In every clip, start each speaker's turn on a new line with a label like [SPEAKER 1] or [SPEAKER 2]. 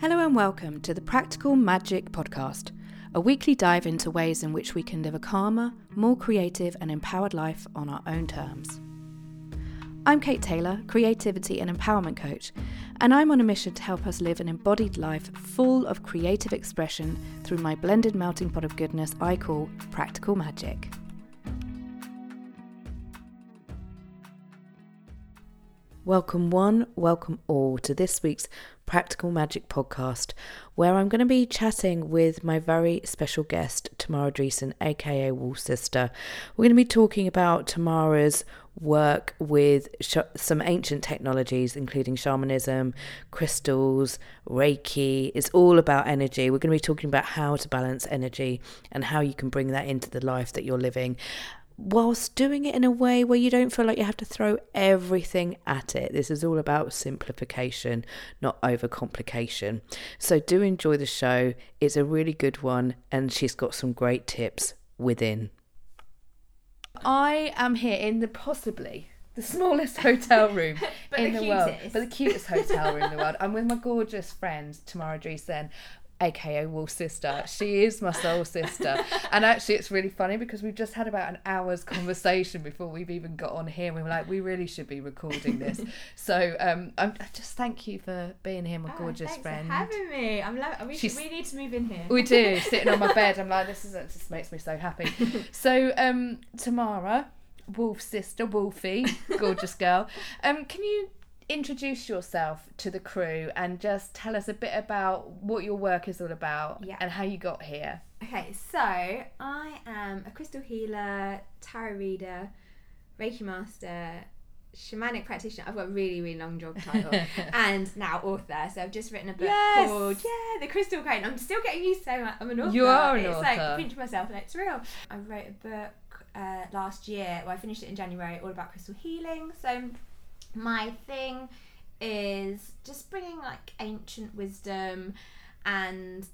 [SPEAKER 1] Hello and welcome to the Practical Magic Podcast, a weekly dive into ways in which we can live a calmer, more creative, and empowered life on our own terms. I'm Kate Taylor, creativity and empowerment coach, and I'm on a mission to help us live an embodied life full of creative expression through my blended melting pot of goodness I call Practical Magic. Welcome, one, welcome all to this week's Practical Magic podcast, where I'm going to be chatting with my very special guest, Tamara Driessen, aka Wolf Sister. We're going to be talking about Tamara's work with sh- some ancient technologies, including shamanism, crystals, Reiki. It's all about energy. We're going to be talking about how to balance energy and how you can bring that into the life that you're living whilst doing it in a way where you don't feel like you have to throw everything at it. This is all about simplification, not overcomplication. So do enjoy the show. It's a really good one, and she's got some great tips within. I am here in the possibly the smallest hotel room in the, the world, but the cutest hotel room in the world. I'm with my gorgeous friend Tamara Driessen, aka Wolf Sister. She is my soul sister. and actually, it's really funny because we've just had about an hour's conversation before we've even got on here. And we were like, we really should be recording this. so um, I'm just thank you for being here, my oh, gorgeous friend.
[SPEAKER 2] For having me. I'm loving. We, should, we need to move in here.
[SPEAKER 1] We do. Sitting on my bed, I'm like, this is it just makes me so happy. so um, Tamara. Wolf sister, Wolfie, gorgeous girl. Um, can you introduce yourself to the crew and just tell us a bit about what your work is all about yeah. and how you got here.
[SPEAKER 2] Okay, so I am a crystal healer, tarot reader, Reiki master, shamanic practitioner. I've got a really, really long job title, and now author. So I've just written a book yes. called Yeah, The Crystal Crane. I'm still getting used to it. I'm an author.
[SPEAKER 1] You are an
[SPEAKER 2] it's
[SPEAKER 1] author.
[SPEAKER 2] like pinch myself, like it's real. I wrote a book uh, last year. Well, I finished it in January, all about crystal healing. So my thing is just bringing like ancient wisdom and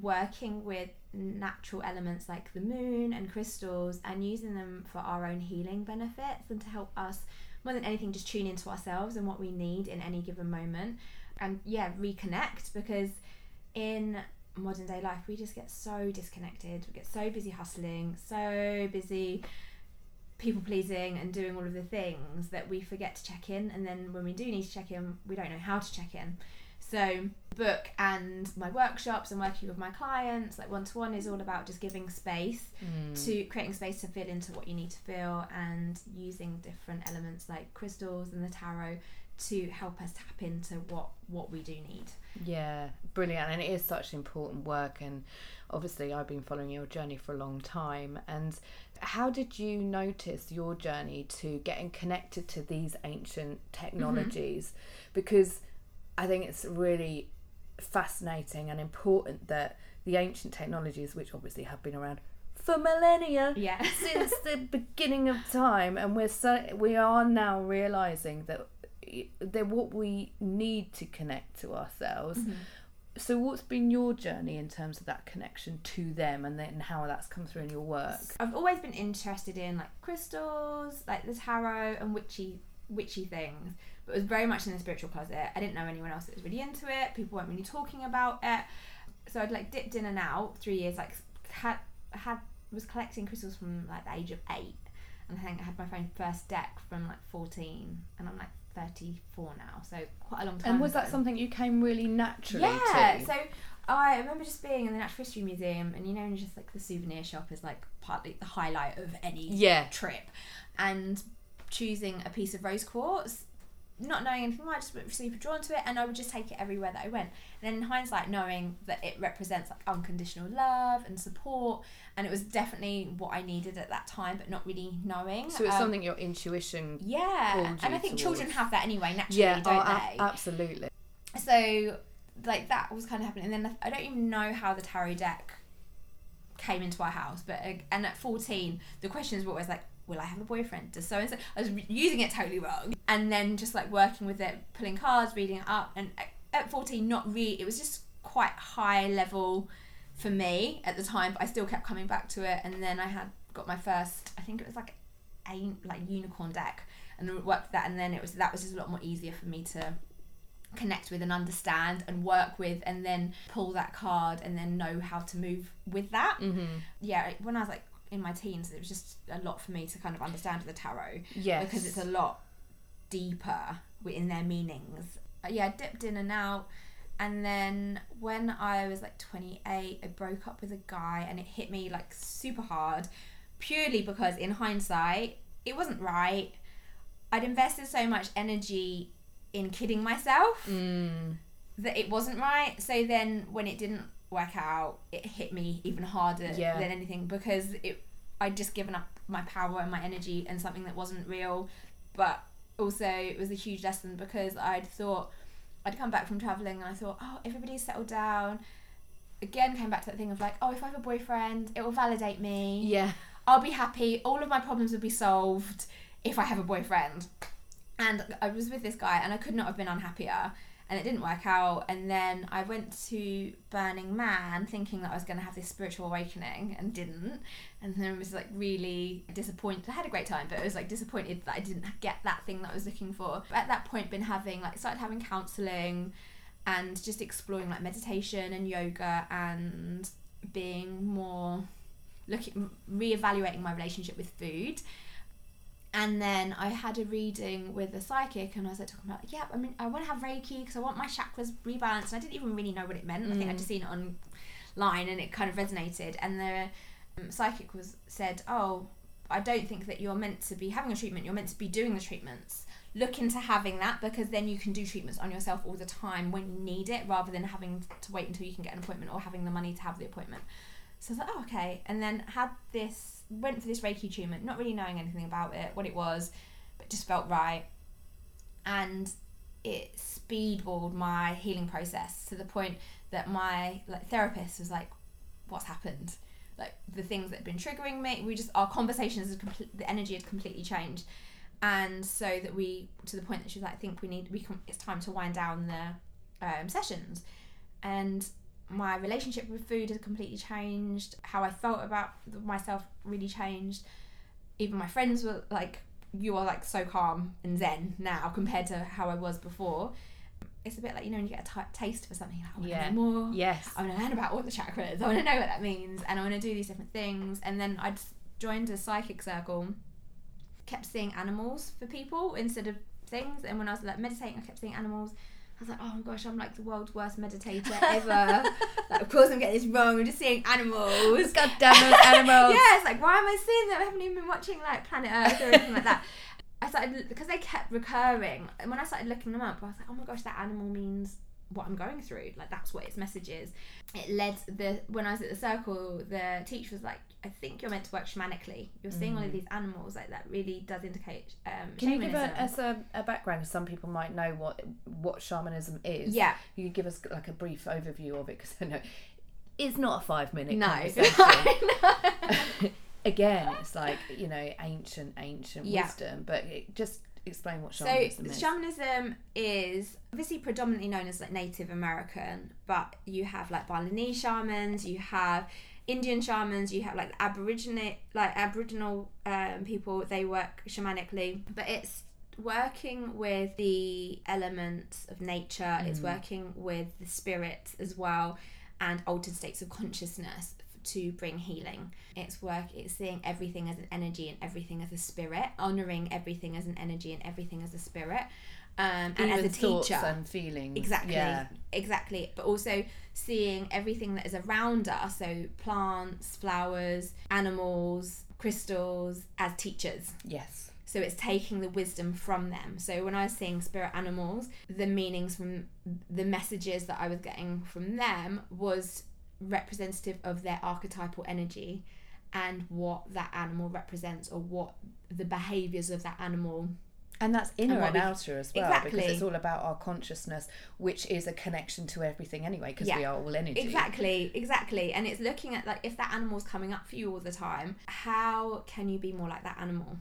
[SPEAKER 2] working with natural elements like the moon and crystals and using them for our own healing benefits and to help us more than anything just tune into ourselves and what we need in any given moment. And yeah reconnect because in modern day life we just get so disconnected. We get so busy hustling so busy people pleasing and doing all of the things that we forget to check in and then when we do need to check in we don't know how to check in so book and my workshops and working with my clients like one to one is all about just giving space mm. to creating space to fit into what you need to feel and using different elements like crystals and the tarot to help us tap into what what we do need
[SPEAKER 1] yeah brilliant and it is such important work and obviously I've been following your journey for a long time and how did you notice your journey to getting connected to these ancient technologies? Mm-hmm. Because I think it's really fascinating and important that the ancient technologies, which obviously have been around for millennia,
[SPEAKER 2] yeah.
[SPEAKER 1] since the beginning of time, and we're so we are now realizing that they're what we need to connect to ourselves. Mm-hmm so what's been your journey in terms of that connection to them and then how that's come through in your work?
[SPEAKER 2] I've always been interested in like crystals like the tarot and witchy witchy things but it was very much in the spiritual closet. I didn't know anyone else that was really into it. People weren't really talking about it. So i'd like dipped in and out three years like had had was collecting crystals from like the age of eight. And i think i had my first deck from like 14 and i'm like 34 now, so quite a long time.
[SPEAKER 1] And was
[SPEAKER 2] ago.
[SPEAKER 1] that something you came really naturally
[SPEAKER 2] yeah, to? so I remember just being in the Natural History Museum, and you know, just like the souvenir shop is like partly the highlight of any
[SPEAKER 1] yeah.
[SPEAKER 2] trip, and choosing a piece of rose quartz not knowing anything more, I just was super drawn to it, and I would just take it everywhere that I went. And then in hindsight, knowing that it represents like unconditional love and support, and it was definitely what I needed at that time, but not really knowing.
[SPEAKER 1] So it's um, something your intuition.
[SPEAKER 2] Yeah, and I think towards. children have that anyway naturally, yeah, don't oh, they?
[SPEAKER 1] absolutely.
[SPEAKER 2] So like that was kind of happening, and then I don't even know how the tarot deck came into our house, but and at fourteen, the questions were always like, will I have a boyfriend? Does so and so? I was using it totally wrong. And then just like working with it, pulling cards, reading it up. And at 14, not really, it was just quite high level for me at the time, but I still kept coming back to it. And then I had got my first, I think it was like a like unicorn deck and worked with that. And then it was, that was just a lot more easier for me to connect with and understand and work with and then pull that card and then know how to move with that
[SPEAKER 1] Mm-hmm.
[SPEAKER 2] yeah when i was like in my teens it was just a lot for me to kind of understand the tarot
[SPEAKER 1] Yes.
[SPEAKER 2] because it's a lot deeper in their meanings. Uh, Yeah, I dipped in and out. And then when I was like 28, I broke up with a guy and it hit me like super hard purely because in hindsight, it wasn't right. I'd invested so much energy in kidding myself
[SPEAKER 1] Mm.
[SPEAKER 2] that it wasn't right. So then when it didn't work out, it hit me even harder
[SPEAKER 1] Yeah.
[SPEAKER 2] than anything because it I'd just given up my power and my energy and something that wasn't real. But also it was a huge lesson because I'd thought I'd come back from travelling and I thought, oh, everybody's settled down. Again, came back to that thing of like, oh, if I have a boyfriend, it will validate me.
[SPEAKER 1] Yeah.
[SPEAKER 2] I'll be happy. All of my problems will be solved if I have a boyfriend. And I was with this guy, and I could not have been unhappier. And it didn't work out. And then I went to Burning Man thinking that I was going to have this spiritual awakening, and didn't. And then I was like really disappointed. I had a great time, but I was like disappointed that I didn't get that thing that I was looking for. But at that point, been having like started having counselling, and just exploring like meditation and yoga, and being more looking reevaluating my relationship with food and then I had a reading with a psychic, and I was like talking about, yeah, I mean, I want to have Reiki because I want my chakras rebalanced. And I didn't even really know what it meant. I think I'd just seen it online, and it kind of resonated. And the um, psychic was said, oh, I don't think that you're meant to be having a treatment. You're meant to be doing the treatments. Look into having that because then you can do treatments on yourself all the time when you need it, rather than having to wait until you can get an appointment or having the money to have the appointment. So I was like, oh, okay. And then had this, went for this Reiki treatment, not really knowing anything about it, what it was, but just felt right. And it speedballed my healing process to the point that my like therapist was like, what's happened? Like the things that had been triggering me, we just, our conversations, complete, the energy had completely changed. And so that we, to the point that she was like, I think we need, we can, it's time to wind down the um, sessions. And my relationship with food had completely changed. How I felt about myself really changed. Even my friends were like, "You are like so calm and zen now compared to how I was before." It's a bit like you know when you get a t- taste for something, like, "I want to
[SPEAKER 1] Yeah.
[SPEAKER 2] know more."
[SPEAKER 1] Yes.
[SPEAKER 2] I want to learn about all the chakras. I want to know what that means, and I want to do these different things. And then I joined a psychic circle. Kept seeing animals for people instead of things. And when I was like meditating, I kept seeing animals. I was like, oh my gosh, I'm like the world's worst meditator ever. like, of course, I'm getting this wrong. I'm just seeing animals.
[SPEAKER 1] God damn those animals.
[SPEAKER 2] yeah, it's like, why am I seeing them? I haven't even been watching like Planet Earth or anything like that. I started because they kept recurring, and when I started looking them up, I was like, oh my gosh, that animal means what I'm going through. Like that's what its message is. It led the when I was at the circle, the teacher was like, I think you're meant to work shamanically. You're seeing all of these animals, like that really does indicate. Um,
[SPEAKER 1] Mm. Can you give a, us a, a background? some people might know what what shamanism is.
[SPEAKER 2] Yeah.
[SPEAKER 1] You could give us like a brief overview of it because I know it's not a five minute
[SPEAKER 2] No.
[SPEAKER 1] conversation. Again, it's like you know ancient ancient
[SPEAKER 2] Yeah.
[SPEAKER 1] wisdom, but it, just explain what
[SPEAKER 2] So
[SPEAKER 1] shamanism is.
[SPEAKER 2] So, shamanism is obviously predominantly known as like Native American, but you have like Balinese shamans, you have Indian shamans, you have like Aboriginal like Aboriginal um, people. They work shamanically, but it's working with the elements of nature. It's working with the spirits as well, and altered states of consciousness to bring healing. It's work it's seeing everything as an energy and everything as a spirit, honoring everything as an energy and everything as a spirit. Um, and as
[SPEAKER 1] Even
[SPEAKER 2] a
[SPEAKER 1] thoughts
[SPEAKER 2] teacher,
[SPEAKER 1] and feelings.
[SPEAKER 2] exactly,
[SPEAKER 1] Yeah.
[SPEAKER 2] exactly. But also seeing everything that is around us, so plants, flowers, animals, crystals, as teachers.
[SPEAKER 1] Yes.
[SPEAKER 2] So it's taking the wisdom from them. So when I was seeing spirit animals, the meanings from the messages that I was getting from them was representative of their archetypal energy and what that animal represents or what the behaviors of that animal
[SPEAKER 1] And that's inner and,
[SPEAKER 2] we-
[SPEAKER 1] outer as well, because it's all about our consciousness, which is a connection to everything anyway, because
[SPEAKER 2] Yeah.
[SPEAKER 1] we are all energy.
[SPEAKER 2] Exactly, exactly. And it's looking at like if that animal's coming up for you all the time, how can you be more like that animal?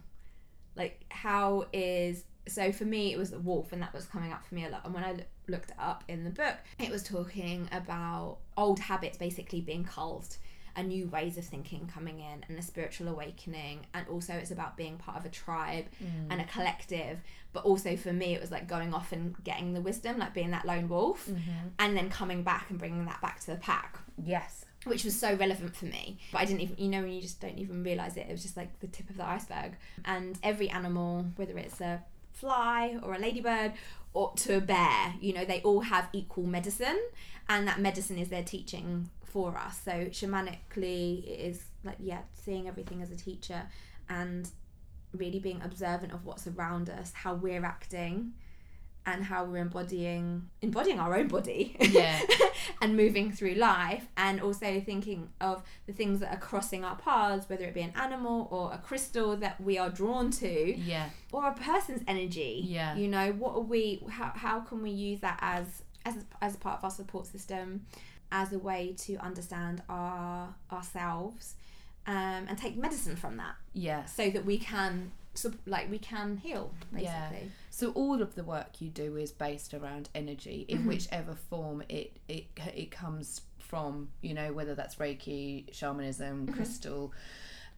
[SPEAKER 2] Like how is so for me it was the wolf and that was coming up for me a lot. And when I looked up in the book, it was talking about old habits basically being culled a new ways of thinking coming in and a spiritual awakening and also it's about being part of a tribe mm. and a collective but also for me it was like going off and getting the wisdom like being that lone wolf mm-hmm. and then coming back and bringing that back to the pack
[SPEAKER 1] Yes.
[SPEAKER 2] which was so relevant for me. But I didn't even, you know, when you just don't even realize it, it was just like the tip of the iceberg. And every animal, whether it's a fly or a ladybird or to bear, you know, they all have equal medicine, and that medicine is their teaching for us. So shamanically, it is like yeah, seeing everything as a teacher and really being observant of what's around us, how we're acting. And how we're embodying embodying our own body,
[SPEAKER 1] Yeah.
[SPEAKER 2] and moving through life and also thinking of the things that are crossing our paths whether it be an animal or a crystal that we are drawn to
[SPEAKER 1] Yeah.
[SPEAKER 2] or a person's energy
[SPEAKER 1] Yeah.
[SPEAKER 2] you know what are we how, how can we use that as as as part of our support system as a way to understand our ourselves um, and take medicine from that
[SPEAKER 1] Yes.
[SPEAKER 2] so that we can like we can heal basically
[SPEAKER 1] Yeah. So all of the work you do is based around energy in
[SPEAKER 2] Mm-hmm.
[SPEAKER 1] whichever form it it it comes from. You know whether that's Reiki, shamanism,
[SPEAKER 2] Mm-hmm.
[SPEAKER 1] crystal.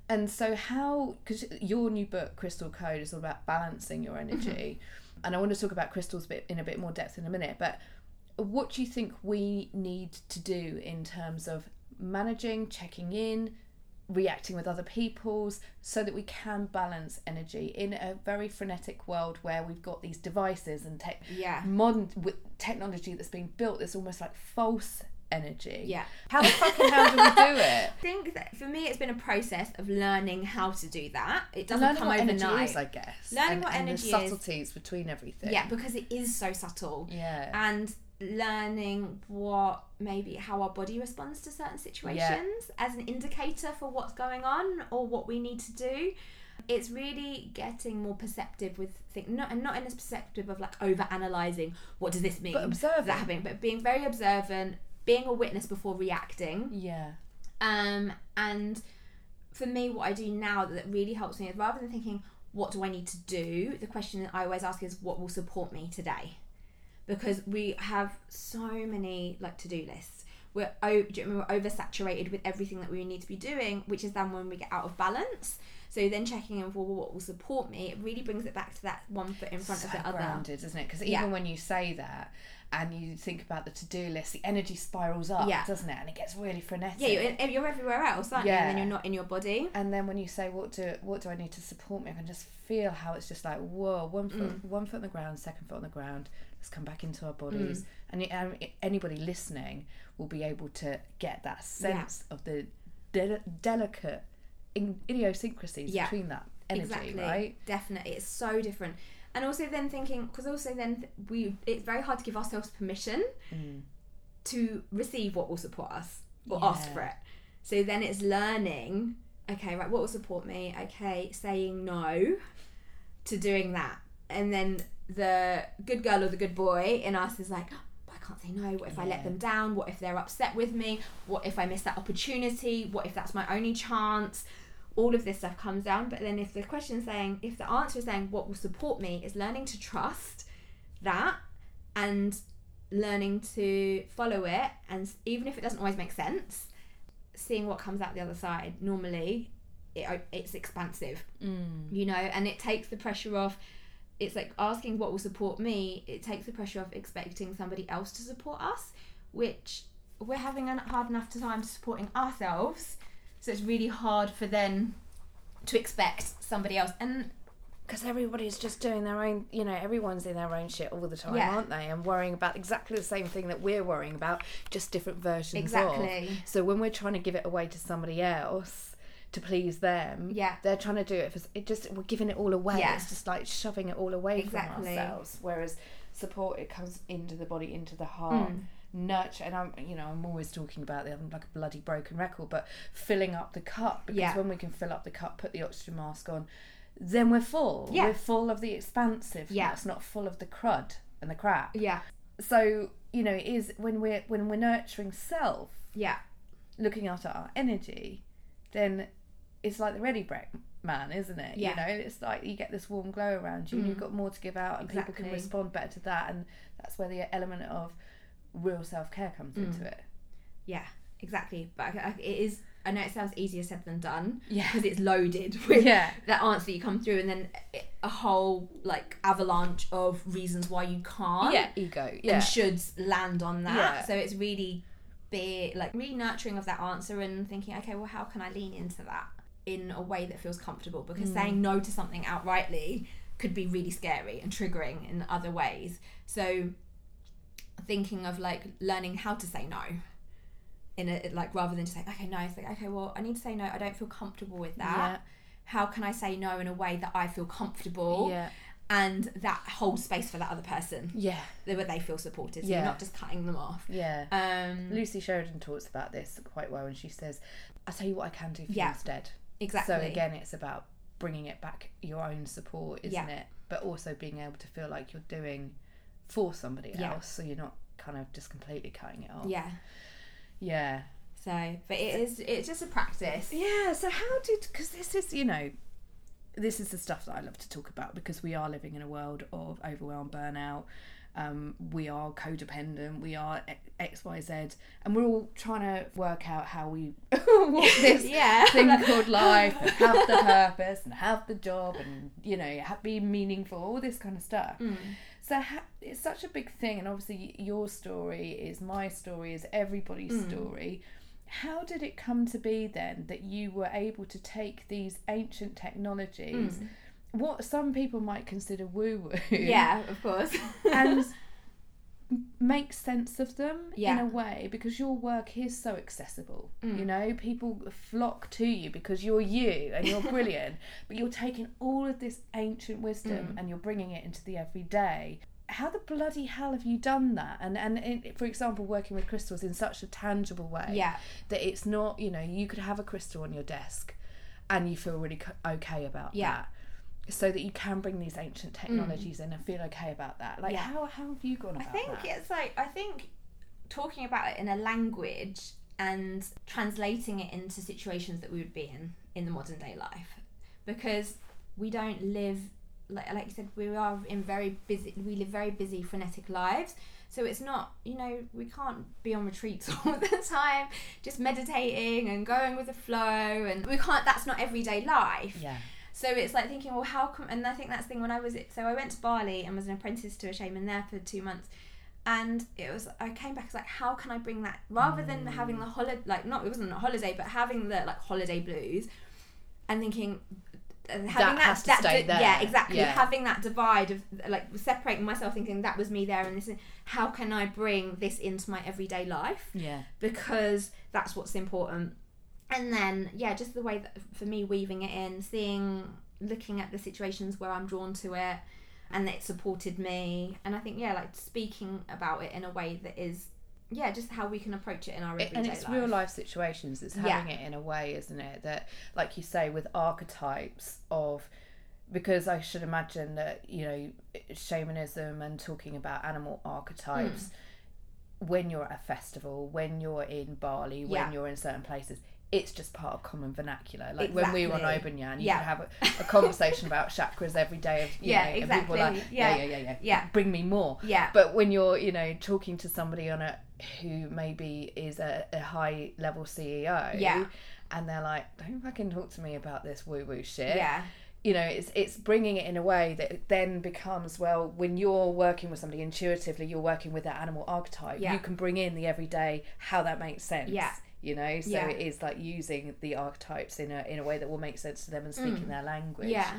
[SPEAKER 1] And so how because your new book Crystal Code is all about balancing your energy,
[SPEAKER 2] Mm-hmm.
[SPEAKER 1] and I want to talk about crystals bit in a bit more depth in a minute. But what do you think we need to do in terms of managing, checking in, reacting with other people's so that we can balance energy in a very frenetic world where we've got these devices and tech
[SPEAKER 2] yeah
[SPEAKER 1] modern with technology that's being built that's almost like false energy
[SPEAKER 2] yeah
[SPEAKER 1] how the fucking hell do we do it
[SPEAKER 2] I think that for me, it's been a process of learning how to do that. It doesn't
[SPEAKER 1] learning
[SPEAKER 2] come
[SPEAKER 1] what
[SPEAKER 2] overnight.
[SPEAKER 1] energy is i guess
[SPEAKER 2] Learning
[SPEAKER 1] and,
[SPEAKER 2] what
[SPEAKER 1] and
[SPEAKER 2] energy
[SPEAKER 1] the
[SPEAKER 2] is.
[SPEAKER 1] subtleties between everything
[SPEAKER 2] Yeah, because it is so subtle.
[SPEAKER 1] yeah
[SPEAKER 2] And learning what maybe how our body responds to certain situations as an indicator for what's going on or what we need to do. It's really getting more perceptive with things, not and not in a perceptive of like over analyzing. What does this mean?
[SPEAKER 1] but observing
[SPEAKER 2] that happening, but being very observant, being a witness before reacting.
[SPEAKER 1] yeah
[SPEAKER 2] Um, and for me, what I do now that really helps me is rather than thinking, what do I need to do? The question that I always ask is, what will support me today? Because we have so many like to do lists. We're, o- do you remember, we're oversaturated with everything that we need to be doing, which is then when we get out of balance. So then checking in for what will support me, it really brings it back to that one foot in front
[SPEAKER 1] so
[SPEAKER 2] of the other.
[SPEAKER 1] grounded isn't it because even
[SPEAKER 2] Yeah.
[SPEAKER 1] when you say that and you think about the to-do list the energy spirals up
[SPEAKER 2] Yeah.
[SPEAKER 1] doesn't it and it gets really frenetic
[SPEAKER 2] Yeah, you're, you're everywhere else, aren't you?
[SPEAKER 1] Yeah.
[SPEAKER 2] And then you're not in your body.
[SPEAKER 1] and then when you say what do what do I need to support me, I can just feel how it's just like whoa, one foot
[SPEAKER 2] Mm.
[SPEAKER 1] one foot on the ground, second foot on the ground. Let's come back into our
[SPEAKER 2] Mm.
[SPEAKER 1] bodies, and, it- and anybody listening will be able to get that sense of the de- delicate idiosyncrasies
[SPEAKER 2] Yeah.
[SPEAKER 1] between that energy,
[SPEAKER 2] exactly
[SPEAKER 1] right?
[SPEAKER 2] definitely it's so different and also then thinking because also then th- we it's very hard to give ourselves permission
[SPEAKER 1] Mm.
[SPEAKER 2] to receive what will support us or ask for it so then it's learning okay right what will support me okay saying no to doing that and then the good girl or the good boy in us is like "But I can't say no. What if I let them down? What if they're upset with me? What if I miss that opportunity? What if that's my only chance? All of this stuff comes down. But then if the question is saying, if the answer is saying what will support me is learning to trust that and learning to follow it, and even if it doesn't always make sense, seeing what comes out the other side. Normally, it, it's expansive,
[SPEAKER 1] Mm.
[SPEAKER 2] you know, and it takes the pressure off. It's like asking what will support me. It takes the pressure off expecting somebody else to support us, which we're having a hard enough time supporting ourselves. So it's really hard for then to expect somebody else. And
[SPEAKER 1] Because everybody's just doing their own, you know, everyone's in their own shit all the time,
[SPEAKER 2] Yeah.
[SPEAKER 1] aren't they? And worrying about exactly the same thing that we're worrying about, just different versions of.
[SPEAKER 2] exactly,
[SPEAKER 1] So when we're trying to give it away to somebody else to please them,
[SPEAKER 2] Yeah.
[SPEAKER 1] they're trying to do it for it. Just we're giving it all away.
[SPEAKER 2] Yeah.
[SPEAKER 1] It's just like shoving it all away
[SPEAKER 2] Exactly.
[SPEAKER 1] from ourselves. Whereas support, it comes into the body, into the heart.
[SPEAKER 2] Mm.
[SPEAKER 1] Nurture, and I'm, you know, I'm always talking about the, I'm like a bloody broken record, but filling up the cup because
[SPEAKER 2] Yeah.
[SPEAKER 1] when we can fill up the cup, put the oxygen mask on, then we're full.
[SPEAKER 2] Yeah.
[SPEAKER 1] We're full of the expansiveness,
[SPEAKER 2] Yeah.
[SPEAKER 1] It's not full of the crud and the crap.
[SPEAKER 2] yeah,
[SPEAKER 1] So you know, it is when we're when we're nurturing self,
[SPEAKER 2] yeah,
[SPEAKER 1] looking after our energy, then it's like the Ready Brek man, isn't it?
[SPEAKER 2] Yeah.
[SPEAKER 1] You know, it's like you get this warm glow around you and you've mm. got more to give out and people can respond better to that and that's where the element of real self care comes into it.
[SPEAKER 2] yeah, exactly. But I, I, it is I know it sounds easier said than done
[SPEAKER 1] Yeah.
[SPEAKER 2] because it's loaded with
[SPEAKER 1] Yeah.
[SPEAKER 2] that answer you come through and then a whole like avalanche of reasons why you can't
[SPEAKER 1] Yeah, ego. Yeah.
[SPEAKER 2] and shoulds land on that.
[SPEAKER 1] Yeah.
[SPEAKER 2] So it's really be like really nurturing of that answer and thinking, okay, well, how can I lean into that in a way that feels comfortable? Because
[SPEAKER 1] Mm.
[SPEAKER 2] saying no to something outrightly could be really scary and triggering in other ways. So thinking of like learning how to say no in a like rather than just say okay no it's like okay well i need to say no i don't feel comfortable with that
[SPEAKER 1] Yeah.
[SPEAKER 2] how can i say no in a way that i feel comfortable
[SPEAKER 1] Yeah.
[SPEAKER 2] and that holds space for that other person
[SPEAKER 1] Yeah.
[SPEAKER 2] where they feel supported so
[SPEAKER 1] Yeah.
[SPEAKER 2] you're not just cutting them off
[SPEAKER 1] Yeah.
[SPEAKER 2] um
[SPEAKER 1] Lucy Sheridan talks about this quite well, and she says, "I'll tell you what I can do for
[SPEAKER 2] Yeah.
[SPEAKER 1] you instead."
[SPEAKER 2] exactly
[SPEAKER 1] So again, it's about bringing it back your own support, isn't
[SPEAKER 2] Yeah.
[SPEAKER 1] it? But also being able to feel like you're doing for somebody
[SPEAKER 2] Yeah.
[SPEAKER 1] else, so you're not kind of just completely cutting it off.
[SPEAKER 2] yeah
[SPEAKER 1] Yeah.
[SPEAKER 2] so but it is it's just a practice
[SPEAKER 1] Yeah. So how did? Because this is, you know, this is the stuff that I love to talk about because we are living in a world of overwhelm, burnout. Um, we are codependent. We are X, Y, Z, and we're all trying to work out how we walk this
[SPEAKER 2] yeah
[SPEAKER 1] thing called life and have the purpose and have the job and you know have, be meaningful all this kind of stuff
[SPEAKER 2] Mm.
[SPEAKER 1] So ha- it's such a big thing and obviously your story is my story is everybody's
[SPEAKER 2] Mm.
[SPEAKER 1] story how did it come to be then that you were able to take these ancient technologies
[SPEAKER 2] Mm.
[SPEAKER 1] what some people might consider woo woo
[SPEAKER 2] yeah of course
[SPEAKER 1] and make sense of them in a way because your work is so accessible.
[SPEAKER 2] Mm.
[SPEAKER 1] You know, people flock to you because you're you and you're brilliant, but you're taking all of this ancient wisdom
[SPEAKER 2] Mm.
[SPEAKER 1] and you're bringing it into the everyday. How the bloody hell have you done that? And and for example, working with crystals in such a tangible way
[SPEAKER 2] yeah
[SPEAKER 1] that it's not, you know, you could have a crystal on your desk and you feel really okay about
[SPEAKER 2] Yeah.
[SPEAKER 1] that. So that you can bring these ancient mm. technologies in and feel okay about that. Like,
[SPEAKER 2] Yeah.
[SPEAKER 1] how, how have you gone about I
[SPEAKER 2] think
[SPEAKER 1] that?
[SPEAKER 2] it's like I think talking about it in a language and translating it into situations that we would be in in the modern day life because we don't live like, like you said we are in very busy we live very busy frenetic lives so it's not you know we can't be on retreats all the time just meditating and going with the flow and we can't that's not everyday life
[SPEAKER 1] Yeah.
[SPEAKER 2] So it's like thinking, well, how come? And I think that's the thing when I was it so I went to Bali and was an apprentice to a shaman there for two months, and it was I came back. It's like, how can I bring that rather than having the holiday, like not it wasn't a holiday, but having the like holiday blues, and thinking. uh, Having
[SPEAKER 1] That has to stay there.
[SPEAKER 2] Yeah, exactly.
[SPEAKER 1] Yeah.
[SPEAKER 2] Having that divide of like separating myself, thinking that was me there, and this. is- How can I bring this into my everyday life?
[SPEAKER 1] Yeah.
[SPEAKER 2] because that's what's important. And then, yeah, just the way that for me weaving it in, seeing, looking at the situations where I'm drawn to it and that it supported me. And I think, yeah, like speaking about it in a way that is, yeah, just how we can approach it in our everyday
[SPEAKER 1] and it's
[SPEAKER 2] life.
[SPEAKER 1] real life situations. It's
[SPEAKER 2] Yeah.
[SPEAKER 1] having it in a way, isn't it? That, like you say, with archetypes of, because I should imagine that you know, shamanism and talking about animal archetypes.
[SPEAKER 2] Hmm.
[SPEAKER 1] When you're at a festival, when you're in Bali, when
[SPEAKER 2] Yeah.
[SPEAKER 1] you're in certain places, it's just part of common vernacular. Like when we were on
[SPEAKER 2] Exactly.
[SPEAKER 1] Obanyan, you
[SPEAKER 2] Yeah.
[SPEAKER 1] could have a, a conversation about chakras every day. Of, you
[SPEAKER 2] Yeah,
[SPEAKER 1] know, and people like,
[SPEAKER 2] exactly.
[SPEAKER 1] yeah,
[SPEAKER 2] Yeah.
[SPEAKER 1] yeah, yeah, yeah,
[SPEAKER 2] Yeah.
[SPEAKER 1] Bring me more.
[SPEAKER 2] yeah.
[SPEAKER 1] But when you're, you know, talking to somebody on a who maybe is a, a high level CEO,
[SPEAKER 2] Yeah.
[SPEAKER 1] and they're like, "Don't fucking talk to me about this woo woo shit."
[SPEAKER 2] yeah.
[SPEAKER 1] You know, it's it's bringing it in a way that then becomes well when you're working with somebody intuitively, you're working with that animal archetype.
[SPEAKER 2] Yeah.
[SPEAKER 1] You can bring in the everyday how that makes sense.
[SPEAKER 2] Yeah.
[SPEAKER 1] You know, so
[SPEAKER 2] Yeah.
[SPEAKER 1] it is like using the archetypes in a in a way that will make sense to them and speaking
[SPEAKER 2] Mm.
[SPEAKER 1] their language.
[SPEAKER 2] Yeah.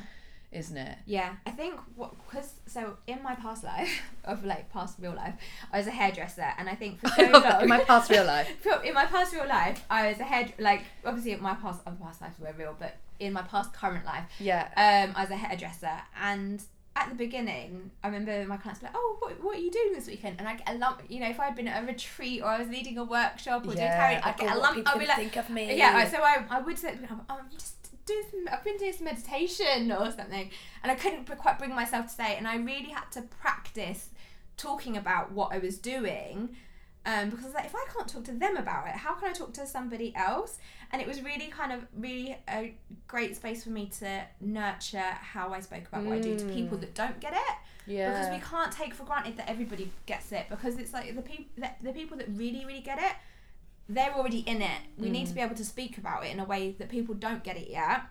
[SPEAKER 1] Isn't it?
[SPEAKER 2] Yeah, I think what because so in my past life of like past real life, I was a hairdresser, and I think for so
[SPEAKER 1] I love that.
[SPEAKER 2] long
[SPEAKER 1] In my past real life.
[SPEAKER 2] in my past real life, I was a hair like obviously my past other past lives were real, but in my past current life,
[SPEAKER 1] Yeah.
[SPEAKER 2] um, I was a hairdresser, and at the beginning, I remember my clients were like, "Oh, what, what are you doing this weekend?" And I get a lump, you know, if I'd been at a retreat or I was leading a workshop or doing tarot, I'd get a oh, lump. I'd be like,
[SPEAKER 1] think of me.
[SPEAKER 2] yeah, so I, I would say, um, um, oh, I'm just doing some, I've been doing some meditation or something, and I couldn't quite bring myself to say it, and I really had to practice talking about what I was doing. Um, because I was like, if I can't talk to them about it, how can I talk to somebody else? And it was really kind of really a great space for me to nurture how I spoke about what I do to people
[SPEAKER 1] Mm.
[SPEAKER 2] that don't get it
[SPEAKER 1] yeah.
[SPEAKER 2] because we can't take for granted that everybody gets it because it's like the people the, the people that really really get it they're already in it. We need
[SPEAKER 1] Mm.
[SPEAKER 2] to be able to speak about it in a way that people don't get it yet,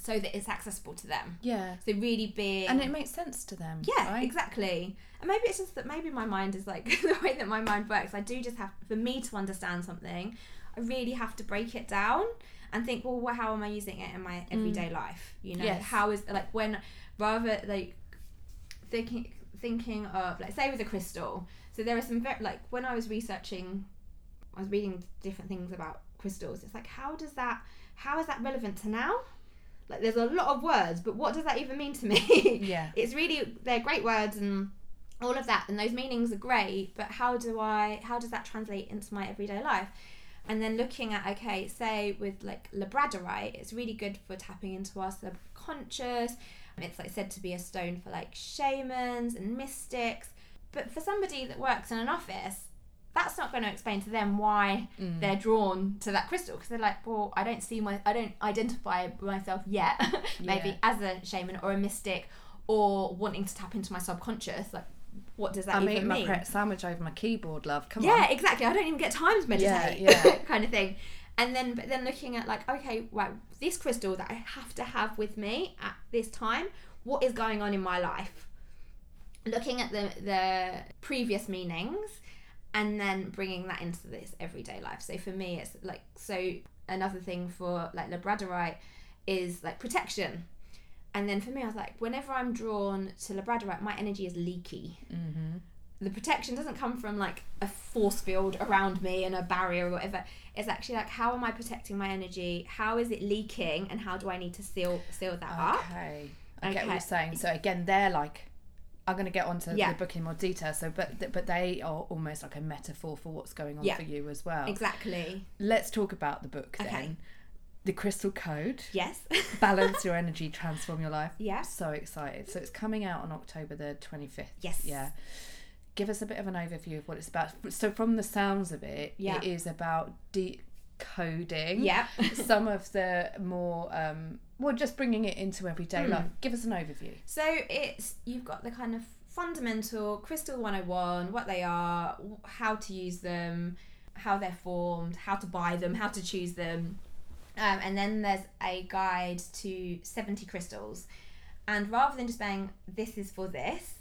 [SPEAKER 2] so that it's accessible to them.
[SPEAKER 1] Yeah.
[SPEAKER 2] So really being
[SPEAKER 1] And it makes sense to them.
[SPEAKER 2] yeah,
[SPEAKER 1] right?
[SPEAKER 2] exactly. And maybe it's just that maybe my mind is like the way that my mind works. I do just have for me to understand something, I really have to break it down and think, well, wha- how am I using it in my everyday life? You know,
[SPEAKER 1] Mm. Yes.
[SPEAKER 2] how is like when rather like thinking thinking of like say with a crystal. So there are some very like when I was researching, I was reading different things about crystals. It's like how does that how is that relevant to now? Like there's a lot of words, but what does that even mean to me?
[SPEAKER 1] Yeah.
[SPEAKER 2] it's really they're great words and all of that and those meanings are great but how do i how does that translate into my everyday life and then looking at okay say with like labradorite it's really good for tapping into our subconscious it's like said to be a stone for like shamans and mystics but for somebody that works in an office that's not going to explain to them why
[SPEAKER 1] Mm.
[SPEAKER 2] they're drawn to that crystal because they're like well i don't see my i don't identify myself yet maybe
[SPEAKER 1] Yeah.
[SPEAKER 2] as a shaman or a mystic or wanting to tap into my subconscious like what does that
[SPEAKER 1] I'm
[SPEAKER 2] even
[SPEAKER 1] eating my
[SPEAKER 2] mean
[SPEAKER 1] pret sandwich over my keyboard, love. Come
[SPEAKER 2] yeah
[SPEAKER 1] on.
[SPEAKER 2] Yeah, exactly i don't even get time to meditate
[SPEAKER 1] Yeah, yeah.
[SPEAKER 2] kind of thing and then but then looking at like okay right this crystal that i have to have with me at this time what is going on in my life looking at the the previous meanings and then bringing that into this everyday life so for me it's like so another thing for like labradorite is like protection and then for me i was like whenever i'm drawn to labradorite my energy is leaky
[SPEAKER 1] Mm-hmm.
[SPEAKER 2] the protection doesn't come from like a force field around me and a barrier or whatever. It's actually like how am I protecting my energy? How is it leaking and how do I need to seal seal that up?
[SPEAKER 1] Okay. I get what you're saying. So again, they're like, I'm going to get onto
[SPEAKER 2] Yeah.
[SPEAKER 1] the book in more detail. So, but but they are almost like a metaphor for what's going on
[SPEAKER 2] Yeah.
[SPEAKER 1] for you as well.
[SPEAKER 2] Exactly.
[SPEAKER 1] Let's talk about the book then.
[SPEAKER 2] Okay.
[SPEAKER 1] The Crystal Code.
[SPEAKER 2] Yes.
[SPEAKER 1] Balance your energy, transform your life.
[SPEAKER 2] yeah.
[SPEAKER 1] So excited. So it's coming out on October the 25th.
[SPEAKER 2] Yes.
[SPEAKER 1] Yeah. Give us a bit of an overview of what it's about. So from the sounds of it,
[SPEAKER 2] Yeah.
[SPEAKER 1] it is about decoding
[SPEAKER 2] Yeah.
[SPEAKER 1] some of the more um well just bringing it into everyday
[SPEAKER 2] Hmm.
[SPEAKER 1] life. Give us an overview.
[SPEAKER 2] So it's you've got the kind of fundamental crystal 101, what they are, how to use them, how they're formed, how to buy them, how to choose them. Um, and then there's a guide to 70 crystals. And rather than just saying this is for this,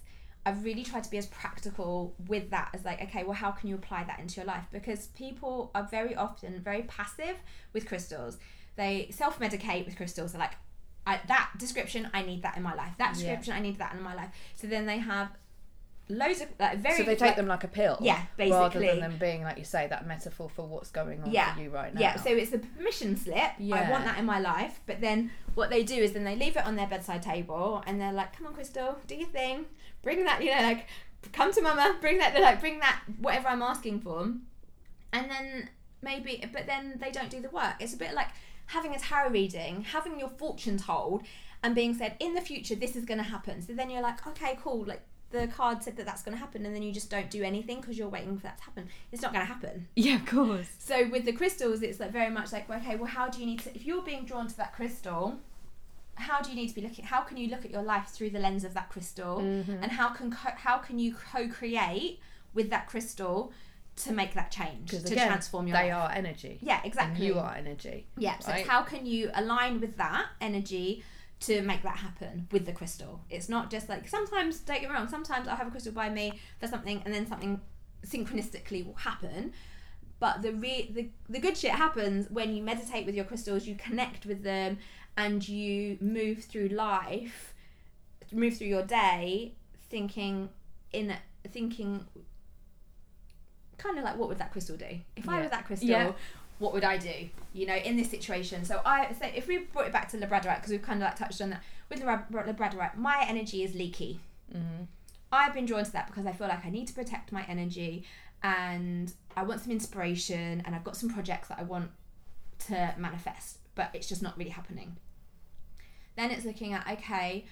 [SPEAKER 2] I've really tried to be as practical with that as like, okay, well, how can you apply that into your life? Because people are very often very passive with crystals. They self medicate with crystals. They're like, I, that description, I need that in my life. That
[SPEAKER 1] Yeah.
[SPEAKER 2] description, I need that in my life. So then they have loads of like very
[SPEAKER 1] so they take
[SPEAKER 2] like-
[SPEAKER 1] them like a pill.
[SPEAKER 2] Yeah, basically.
[SPEAKER 1] Rather than them being like you say that metaphor for what's going on
[SPEAKER 2] Yeah.
[SPEAKER 1] for you right now.
[SPEAKER 2] Yeah, so it's a permission slip.
[SPEAKER 1] Yeah.
[SPEAKER 2] I want that in my life. But then what they do is then they leave it on their bedside table and they're like, come on, Crystal, do your thing. Bring that, you know, like, come to mama, bring that, like, bring that, whatever I'm asking for. And then maybe, but then they don't do the work. It's a bit like having a tarot reading, having your fortune told, and being said, in the future, this is going to happen. So then you're like, okay, cool. Like, the card said that that's going to happen, and then you just don't do anything because you're waiting for that to happen. It's not going to happen.
[SPEAKER 1] Yeah, of course.
[SPEAKER 2] So with the crystals, it's like very much like, okay, well, how do you need to? If you're being drawn to that crystal, how do you need to be looking? How can you look at your life through the lens of that crystal,
[SPEAKER 1] Mm-hmm.
[SPEAKER 2] and how can co- how can you co-create with that crystal to make that change to
[SPEAKER 1] again,
[SPEAKER 2] transform your
[SPEAKER 1] they
[SPEAKER 2] life?
[SPEAKER 1] are energy.
[SPEAKER 2] Yeah,
[SPEAKER 1] And
[SPEAKER 2] exactly.
[SPEAKER 1] you are energy.
[SPEAKER 2] Yeah. So
[SPEAKER 1] right?
[SPEAKER 2] it's how can you align with that energy? To make that happen with the crystal, it's not just like sometimes. Don't get me wrong. Sometimes I'll have a crystal by me for something, and then something synchronistically will happen. But the re- the the good shit happens when you meditate with your crystals, you connect with them, and you move through life, move through your day, thinking in thinking kind of like what would that crystal do if I
[SPEAKER 1] Yeah.
[SPEAKER 2] was that crystal
[SPEAKER 1] Yeah.
[SPEAKER 2] what would I do you know in this situation so I say if we brought it back to labradorite because we've kind of like touched on that with Labra- labradorite my energy is leaky
[SPEAKER 1] Mm-hmm.
[SPEAKER 2] I've been drawn to that because I feel like I need to protect my energy and I want some inspiration and I've got some projects that I want to manifest, but it's just not really happening. Then it's looking at okay,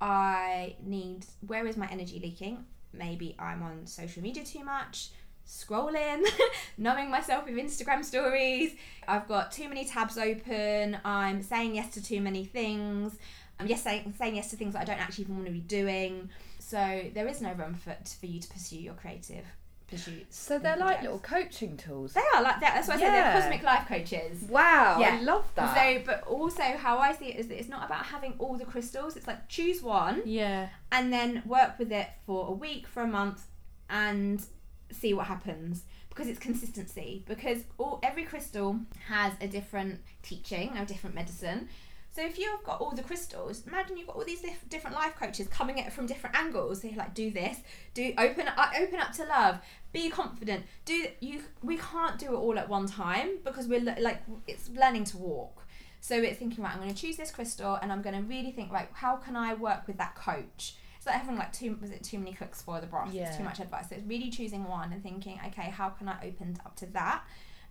[SPEAKER 2] I need where is my energy leaking? Maybe I'm on social media too much, scrolling, numbing myself with Instagram stories. I've got too many tabs open. I'm saying yes to too many things. I'm yes saying, saying yes to things that I don't actually even want to be doing. So there is no room for for you to pursue your creative pursuits.
[SPEAKER 1] So they're like little coaching tools.
[SPEAKER 2] They are like that. That's why I say they're cosmic life coaches.
[SPEAKER 1] Wow,
[SPEAKER 2] Yeah.
[SPEAKER 1] I love that.
[SPEAKER 2] So, but also how I see it is that it's not about having all the crystals. It's like choose one
[SPEAKER 1] yeah,
[SPEAKER 2] and then work with it for a week, for a month, and see what happens. Because it's consistency. Because all every crystal has a different teaching, a different medicine. So if you've got all the crystals, imagine you've got all these dif- different life coaches coming at it from different angles. You're like, do this, do open up, open up to love, be confident. Do you? We can't do it all at one time because we're like it's learning to walk. So it's thinking right. I'm going to choose this crystal, and I'm going to really think right. How can I work with that coach? It's like having like too was it too many cooks for the broth? It's
[SPEAKER 1] Yeah.
[SPEAKER 2] too much advice. So it's really choosing one and thinking, okay, how can I open up to that?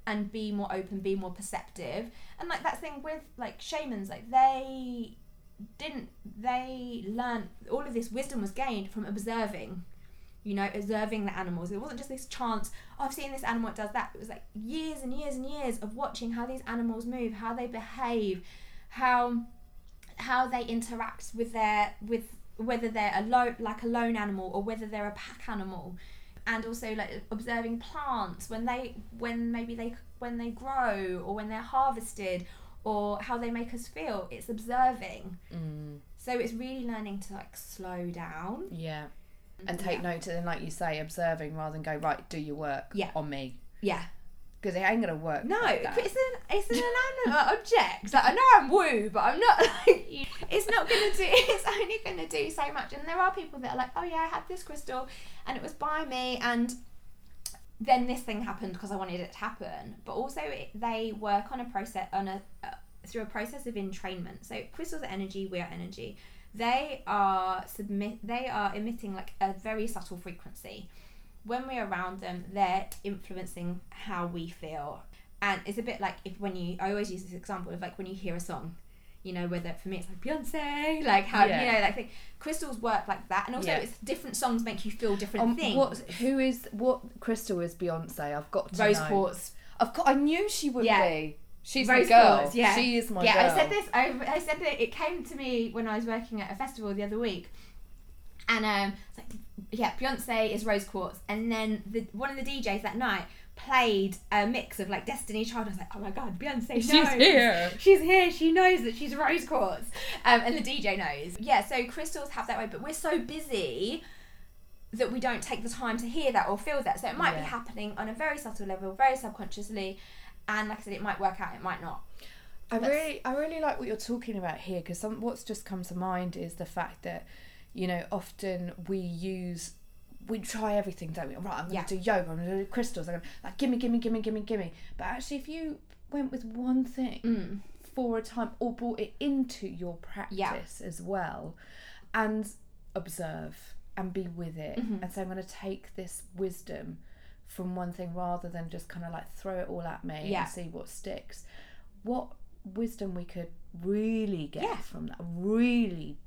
[SPEAKER 2] And be more open, be more perceptive. And like that thing with like shamans, like they didn't they learn all of this wisdom was gained from observing. You know, observing the animals. It wasn't just this chance, oh, I've seen this animal, it does that. It was like years and years and years of watching how these animals move, how they behave, how how they interact with their with whether they're a lo- like a lone animal or whether they're a pack animal and also like observing plants when they when maybe they when they grow or when they're harvested or how they make us feel it's observing.
[SPEAKER 1] Mm,
[SPEAKER 2] so it's really learning to like slow down.
[SPEAKER 1] Yeah, and take
[SPEAKER 2] yeah.
[SPEAKER 1] note and like you say, observing rather than go right, do your work
[SPEAKER 2] Yeah.
[SPEAKER 1] on me.
[SPEAKER 2] Yeah
[SPEAKER 1] because it ain't gonna work.
[SPEAKER 2] no
[SPEAKER 1] like
[SPEAKER 2] it's an it's an inanimate object like i know i'm woo but i'm not like it's not gonna do it's only gonna do so much and there are people that are like oh yeah i had this crystal and it was by me and then this thing happened because I wanted it to happen. But also, it, they work on a process on a uh, through a process of entrainment. So crystals are energy, we are energy. They are submit. They are emitting like a very subtle frequency. When we're around them, they're influencing how we feel. And it's a bit like if when you, I always use this example of like when you hear a song, you know, whether for me it's like Beyonce, like how
[SPEAKER 1] Yeah.
[SPEAKER 2] you know, like thing. crystals work like that, and also
[SPEAKER 1] Yeah.
[SPEAKER 2] it's different songs make you feel different
[SPEAKER 1] Um,
[SPEAKER 2] things.
[SPEAKER 1] what? Who is what? Crystal is Beyonce. I've got to
[SPEAKER 2] Rose
[SPEAKER 1] know.
[SPEAKER 2] quartz.
[SPEAKER 1] Of course, I knew she would
[SPEAKER 2] Yeah.
[SPEAKER 1] be. She's
[SPEAKER 2] Rose
[SPEAKER 1] my girl.
[SPEAKER 2] quartz, yeah.
[SPEAKER 1] She is my
[SPEAKER 2] yeah,
[SPEAKER 1] girl.
[SPEAKER 2] I said this. I, I said that it came to me when I was working at a festival the other week, and um, like, yeah, Beyonce is rose quartz, and then the one of the DJs that night played a mix of like Destiny Child. I was like, oh my god, Beyonce
[SPEAKER 1] She's here.
[SPEAKER 2] She's here. She knows that she's rose quartz, um, and the DJ knows. Yeah, so crystals have that way, but we're so busy that we don't take the time to hear that or feel that. So it might be happening on a very subtle level, very subconsciously, and like I said, it might work out, it might not.
[SPEAKER 1] I
[SPEAKER 2] That's-
[SPEAKER 1] really, I really like what you're talking about here because some what's just come to mind is the fact that, you know, often we use, we try everything, don't we? Right, I'm going
[SPEAKER 2] Yeah.
[SPEAKER 1] to do yoga, I'm going to do crystals, I'm gonna, like gimme, gimme, gimme, gimme, gimme. But actually, if you went with one thing
[SPEAKER 2] Mm.
[SPEAKER 1] for a time or brought it into your practice as well, and observe and be with it,
[SPEAKER 2] Mhm.
[SPEAKER 1] and say I'm going to take this wisdom from one thing rather than just kind of like throw it all at me
[SPEAKER 2] Yeah.
[SPEAKER 1] and see what sticks. What wisdom we could really get
[SPEAKER 2] Yeah.
[SPEAKER 1] from that, really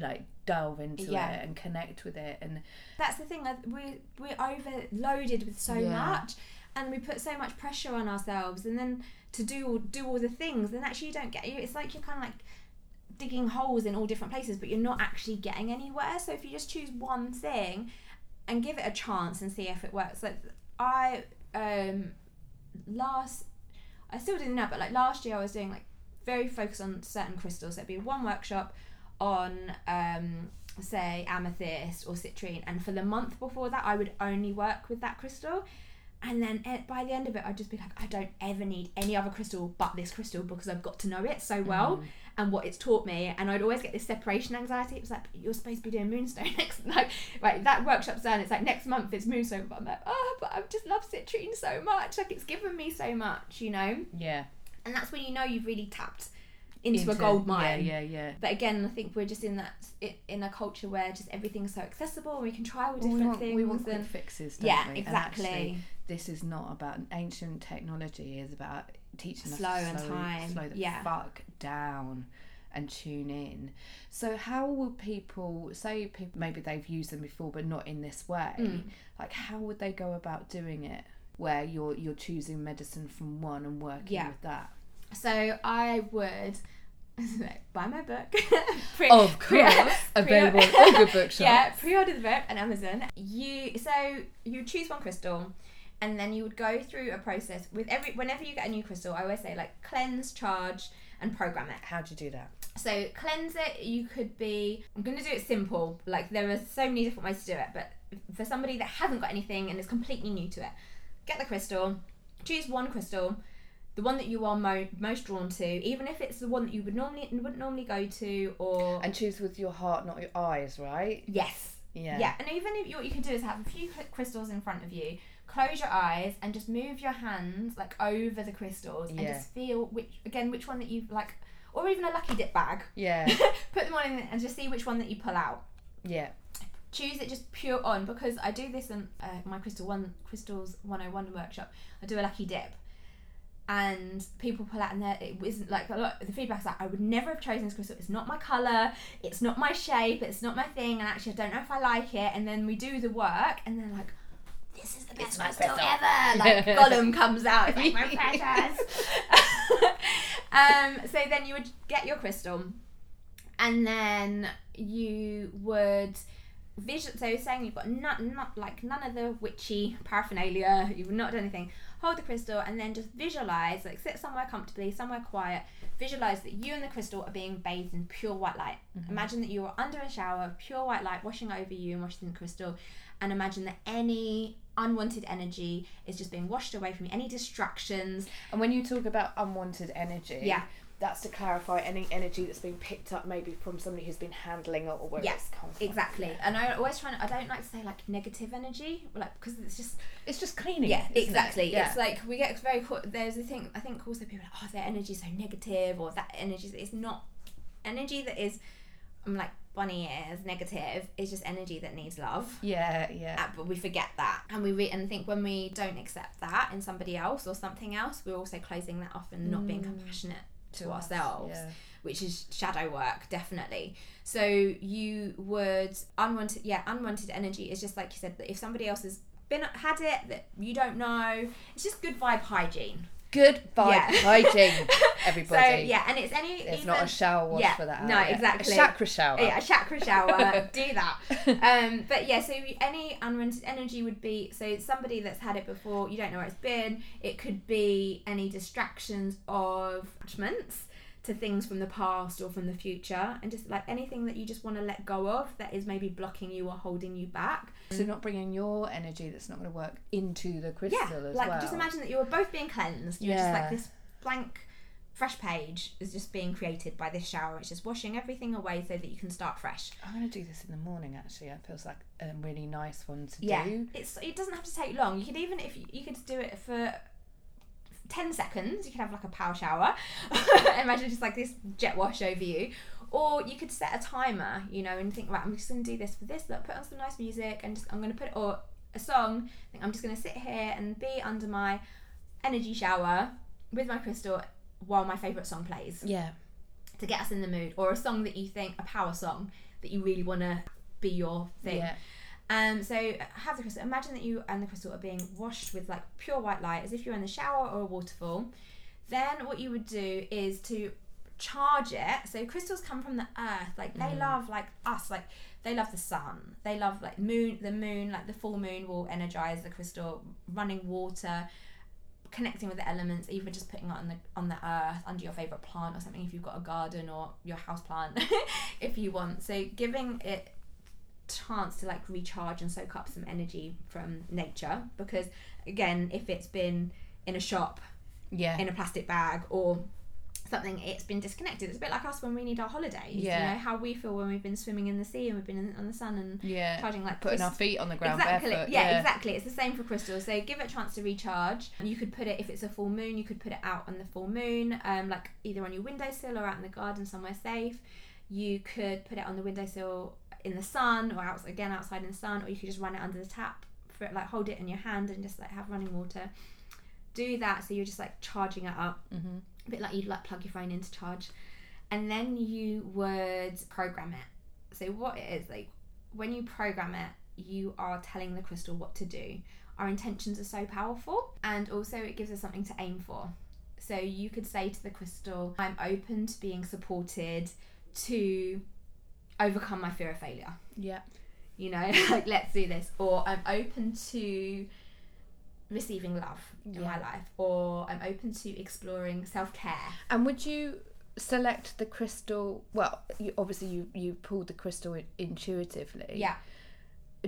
[SPEAKER 1] like delve into
[SPEAKER 2] Yeah.
[SPEAKER 1] it and connect with it and
[SPEAKER 2] That's the thing. We we're overloaded with so
[SPEAKER 1] Yeah.
[SPEAKER 2] much, and we put so much pressure on ourselves, and then to do do all the things, and actually you don't get. You it's like you're kind of like digging holes in all different places, but you're not actually getting anywhere. So if you just choose one thing and give it a chance and see if it works, like I um last I still didn't know, but like last year I was doing like very focused on certain crystals. There'd be one workshop on um say amethyst or citrine and for the month before that I would only work with that crystal. And then eh, by the end of it I'd just be like I don't ever need any other crystal but this crystal because I've got to know it so well
[SPEAKER 1] Mm.
[SPEAKER 2] and what it's taught me. And I'd always get this separation anxiety. It was like you're supposed to be doing moonstone next like right that workshop's done it's like next month it's moonstone. But I'm like oh but I just love citrine so much. Like it's given me so much you know?
[SPEAKER 1] Yeah.
[SPEAKER 2] And that's when you know you've really tapped into, a gold mine
[SPEAKER 1] Yeah, yeah, yeah.
[SPEAKER 2] but again, I think we're just in that in a culture where just everything's so accessible and we can try all different
[SPEAKER 1] we want,
[SPEAKER 2] things.
[SPEAKER 1] we want quick fixes, don't
[SPEAKER 2] yeah,
[SPEAKER 1] we? And
[SPEAKER 2] exactly.
[SPEAKER 1] actually, this is not about ancient technology. Is about teaching
[SPEAKER 2] Slow
[SPEAKER 1] us to
[SPEAKER 2] and
[SPEAKER 1] slow,
[SPEAKER 2] time,
[SPEAKER 1] slow the
[SPEAKER 2] yeah.
[SPEAKER 1] fuck down and tune in. So how would people say people maybe they've used them before but not in this way?
[SPEAKER 2] Mm.
[SPEAKER 1] Like how would they go about doing it? Where you're you're choosing medicine from one and working
[SPEAKER 2] Yeah.
[SPEAKER 1] with that.
[SPEAKER 2] So I would buy my book.
[SPEAKER 1] Pre- of course, available at all good bookshops.
[SPEAKER 2] Yeah, pre-order the book on Amazon. You so you choose one crystal, and then you would go through a process with every. Whenever you get a new crystal, I always say like cleanse, charge, and program it.
[SPEAKER 1] How do you do that?
[SPEAKER 2] So cleanse it. You could be. I'm going to do it simple. Like there are so many different ways to do it, but for somebody that hasn't got anything and is completely new to it, get the crystal. Choose one crystal the one that you are mo- most drawn to, even if it's the one that you would normally wouldn't normally go to, or
[SPEAKER 1] and choose with your heart, not your eyes, right?
[SPEAKER 2] Yes.
[SPEAKER 1] Yeah.
[SPEAKER 2] Yeah, and even if you, what you can do is have a few crystals in front of you, close your eyes, and just move your hands like over the crystals, and just feel which again which one that you like, or even a lucky dip bag.
[SPEAKER 1] Yeah.
[SPEAKER 2] Put them on in and just see which one that you pull out.
[SPEAKER 1] yeah.
[SPEAKER 2] choose it just pure on because I do this in uh, my crystal one crystals 101 workshop. I do a lucky dip, and people pull out and it isn't like a lot. The feedback's like I would never have chosen this crystal. It's not my color. It's not my shape. It's not my thing. And actually, I don't know if I like it. And then we do the work, and they're like. This is the best crystal
[SPEAKER 1] crystal."
[SPEAKER 2] ever. Like Gollum comes out, it's like my precious. um, so then you would get your crystal, and then you would vision so you're saying you've got not, not like none of the witchy paraphernalia you've not done anything hold the crystal and then just visualize like sit somewhere comfortably somewhere quiet. Visualize that you and the crystal are being bathed in pure white light. Mm-hmm. Imagine that you are under a shower of pure white light washing over you and washing the crystal and imagine that any unwanted energy is just being washed away from you. Any distractions.
[SPEAKER 1] And when you talk about unwanted energy,
[SPEAKER 2] Yeah.
[SPEAKER 1] That's to clarify any energy that's been picked up maybe from somebody who's been handling it or where
[SPEAKER 2] Yeah,
[SPEAKER 1] it's come from.
[SPEAKER 2] exactly and i always try and i don't like to say like negative energy like because it's just
[SPEAKER 1] It's just cleaning.
[SPEAKER 2] Yeah,
[SPEAKER 1] isn't it?
[SPEAKER 2] exactly.
[SPEAKER 1] Yeah.
[SPEAKER 2] It's like we get very caught. There's a thing. I think also people are like, oh, their energy's so negative, or that energy. It's not energy that is. I'm like bunny ears. Negative is just energy that needs love.
[SPEAKER 1] yeah, yeah.
[SPEAKER 2] Uh, but we forget that, and we re- and think when we don't accept that in somebody else or something else, we're also closing that off and not being compassionate to,
[SPEAKER 1] us,
[SPEAKER 2] ourselves
[SPEAKER 1] yeah.
[SPEAKER 2] which is shadow work definitely so you would unwanted yeah unwanted energy is just like you said that if somebody else has been had it that you don't know it's just good vibe hygiene
[SPEAKER 1] Good vibe
[SPEAKER 2] Yeah.
[SPEAKER 1] hygiene, everybody.
[SPEAKER 2] so yeah and it's any
[SPEAKER 1] There's
[SPEAKER 2] even,
[SPEAKER 1] not a shower wash
[SPEAKER 2] yeah,
[SPEAKER 1] for that.
[SPEAKER 2] no, exactly.
[SPEAKER 1] A chakra shower.
[SPEAKER 2] yeah, a chakra shower. do that. Um, but yeah, so any unwanted energy would be so somebody that's had it before, you don't know where it's been. It could be any distractions of attachments to things from the past or from the future, and just like anything that you just want to let go of that is maybe blocking you or holding you back.
[SPEAKER 1] So not bringing your energy that's not going to work into the crystal as well.
[SPEAKER 2] Yeah,
[SPEAKER 1] as
[SPEAKER 2] like
[SPEAKER 1] well.
[SPEAKER 2] just imagine that you were both being cleansed. You're just like this blank. Fresh page is just being created by this shower. It's just washing everything away so that you can start fresh.
[SPEAKER 1] I'm going to do this in the morning. Actually, it feels like a really nice one to
[SPEAKER 2] yeah
[SPEAKER 1] do.
[SPEAKER 2] it's it doesn't have to take long you could even if you, you could do it for 10 seconds you could have like a power shower. Imagine just like this jet wash over you. Or you could set a timer you know and think right i'm just going to do this for this look put on some nice music and just i'm going to put or a song think i'm just going to sit here and be under my energy shower with my crystal while my favorite song plays.
[SPEAKER 1] Yeah.
[SPEAKER 2] to get us in the mood. Or a song that you think a power song that you really want to be your thing.
[SPEAKER 1] Yeah.
[SPEAKER 2] Um, so have the crystal. Imagine that you and the crystal are being washed with like pure white light, as if you're in the shower or a waterfall. Then what you would do is to charge it. So crystals come from the earth. Like they love like us. Like they love the sun. They love like moon. The moon, like the full moon, will energize the crystal. Running water, connecting with the elements. Even just putting it on the on the earth under your favorite plant or something. If you've got a garden or your house plant, if you want. So giving it chance to like recharge and soak up some energy from nature because again if it's been in a shop
[SPEAKER 1] Yeah.
[SPEAKER 2] in a plastic bag or something it's been disconnected it's a bit like us when we need our holidays
[SPEAKER 1] Yeah.
[SPEAKER 2] you know how we feel when we've been swimming in the sea and we've been in, on the sun and
[SPEAKER 1] yeah.
[SPEAKER 2] charging like
[SPEAKER 1] Putting our feet on the ground
[SPEAKER 2] exactly
[SPEAKER 1] barefoot.
[SPEAKER 2] yeah, exactly it's the same for crystals so give it a chance to recharge you could put it if it's a full moon you could put it out on the full moon um, like either on your windowsill or out in the garden somewhere safe you could put it on the windowsill in the sun or out again outside in the sun or you could just run it under the tap for it like hold it in your hand and just like have running water. Do that so you're just like charging it up.
[SPEAKER 1] Mm-hmm.
[SPEAKER 2] a bit like you'd like plug your phone in to charge. And then you would program it. So what it is like when you program it you are telling the crystal what to do. Our intentions are so powerful and also it gives us something to aim for. So you could say to the crystal, I'm open to being supported to overcome my fear of failure.
[SPEAKER 1] Yeah.
[SPEAKER 2] You know, like let's do this. Or I'm open to receiving love in my life. Or I'm open to exploring self care.
[SPEAKER 1] And would you select the crystal? Well, you, obviously you you pulled the crystal intuitively.
[SPEAKER 2] Yeah.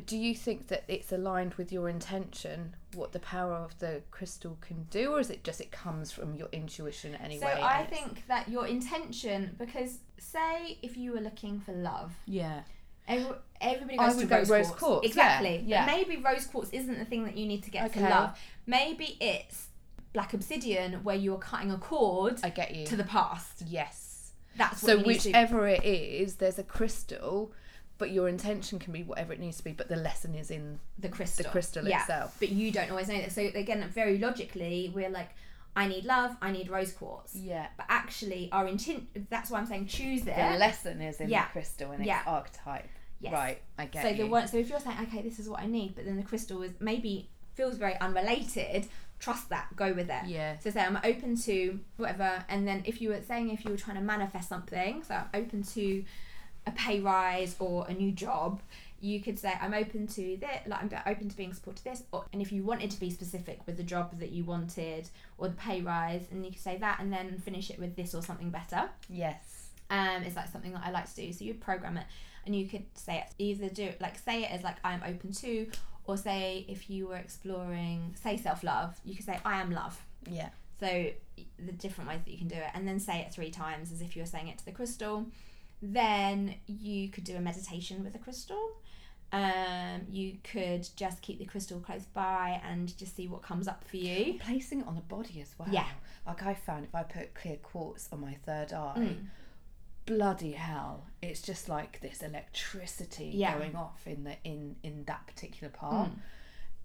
[SPEAKER 1] Do you think that it's aligned with your intention, what the power of the crystal can do, or is it just it comes from your intuition anyway?
[SPEAKER 2] So I think that your intention, because say if you were looking for love,
[SPEAKER 1] yeah,
[SPEAKER 2] every, everybody goes
[SPEAKER 1] would
[SPEAKER 2] to
[SPEAKER 1] go
[SPEAKER 2] rose,
[SPEAKER 1] rose
[SPEAKER 2] quartz.
[SPEAKER 1] quartz,
[SPEAKER 2] Exactly.
[SPEAKER 1] yeah, yeah.
[SPEAKER 2] Maybe rose quartz isn't the thing that you need to get
[SPEAKER 1] Okay.
[SPEAKER 2] to love. Maybe it's black obsidian where you're cutting a cord
[SPEAKER 1] I get you.
[SPEAKER 2] to the past.
[SPEAKER 1] yes.
[SPEAKER 2] That's what
[SPEAKER 1] So
[SPEAKER 2] you
[SPEAKER 1] whichever it is, there's a crystal, but your intention can be whatever it needs to be, but the lesson is in
[SPEAKER 2] the crystal.
[SPEAKER 1] the crystal
[SPEAKER 2] yeah.
[SPEAKER 1] itself.
[SPEAKER 2] But you don't always know that. So again, very logically, we're like, I need love. I need rose quartz.
[SPEAKER 1] Yeah.
[SPEAKER 2] But actually, our intent. That's why I'm saying choose it.
[SPEAKER 1] The lesson is in
[SPEAKER 2] Yeah.
[SPEAKER 1] the crystal and
[SPEAKER 2] Yeah.
[SPEAKER 1] its archetype.
[SPEAKER 2] Yes.
[SPEAKER 1] Right, I get
[SPEAKER 2] so
[SPEAKER 1] you.
[SPEAKER 2] the one. So if you're saying, okay, this is what I need, but then the crystal is maybe feels very unrelated. Trust that. Go with it.
[SPEAKER 1] Yeah.
[SPEAKER 2] So say I'm open to whatever, and then if you were saying if you were trying to manifest something, so I'm open to a pay rise or a new job, you could say I'm open to that, like I'm open to being supported to this, or, and if you wanted to be specific with the job that you wanted or the pay rise, and you could say that, and then finish it with this or something better.
[SPEAKER 1] Yes.
[SPEAKER 2] Um, it's like something that I like to do. So you program it, and you could say it either do like say it as like I'm open to, or say if you were exploring say self love, you could say I am love.
[SPEAKER 1] Yeah.
[SPEAKER 2] So the different ways that you can do it, and then say it three times as if you were saying it to the crystal. Then you could do a meditation with a crystal. Um, you could just keep the crystal close by and just see what comes up for you.
[SPEAKER 1] Placing it on the body as well.
[SPEAKER 2] Yeah.
[SPEAKER 1] Like I found if I put clear quartz on my third eye,
[SPEAKER 2] Mm.
[SPEAKER 1] bloody hell, it's just like this electricity
[SPEAKER 2] Yeah.
[SPEAKER 1] going off in the in in that particular part.
[SPEAKER 2] Mm.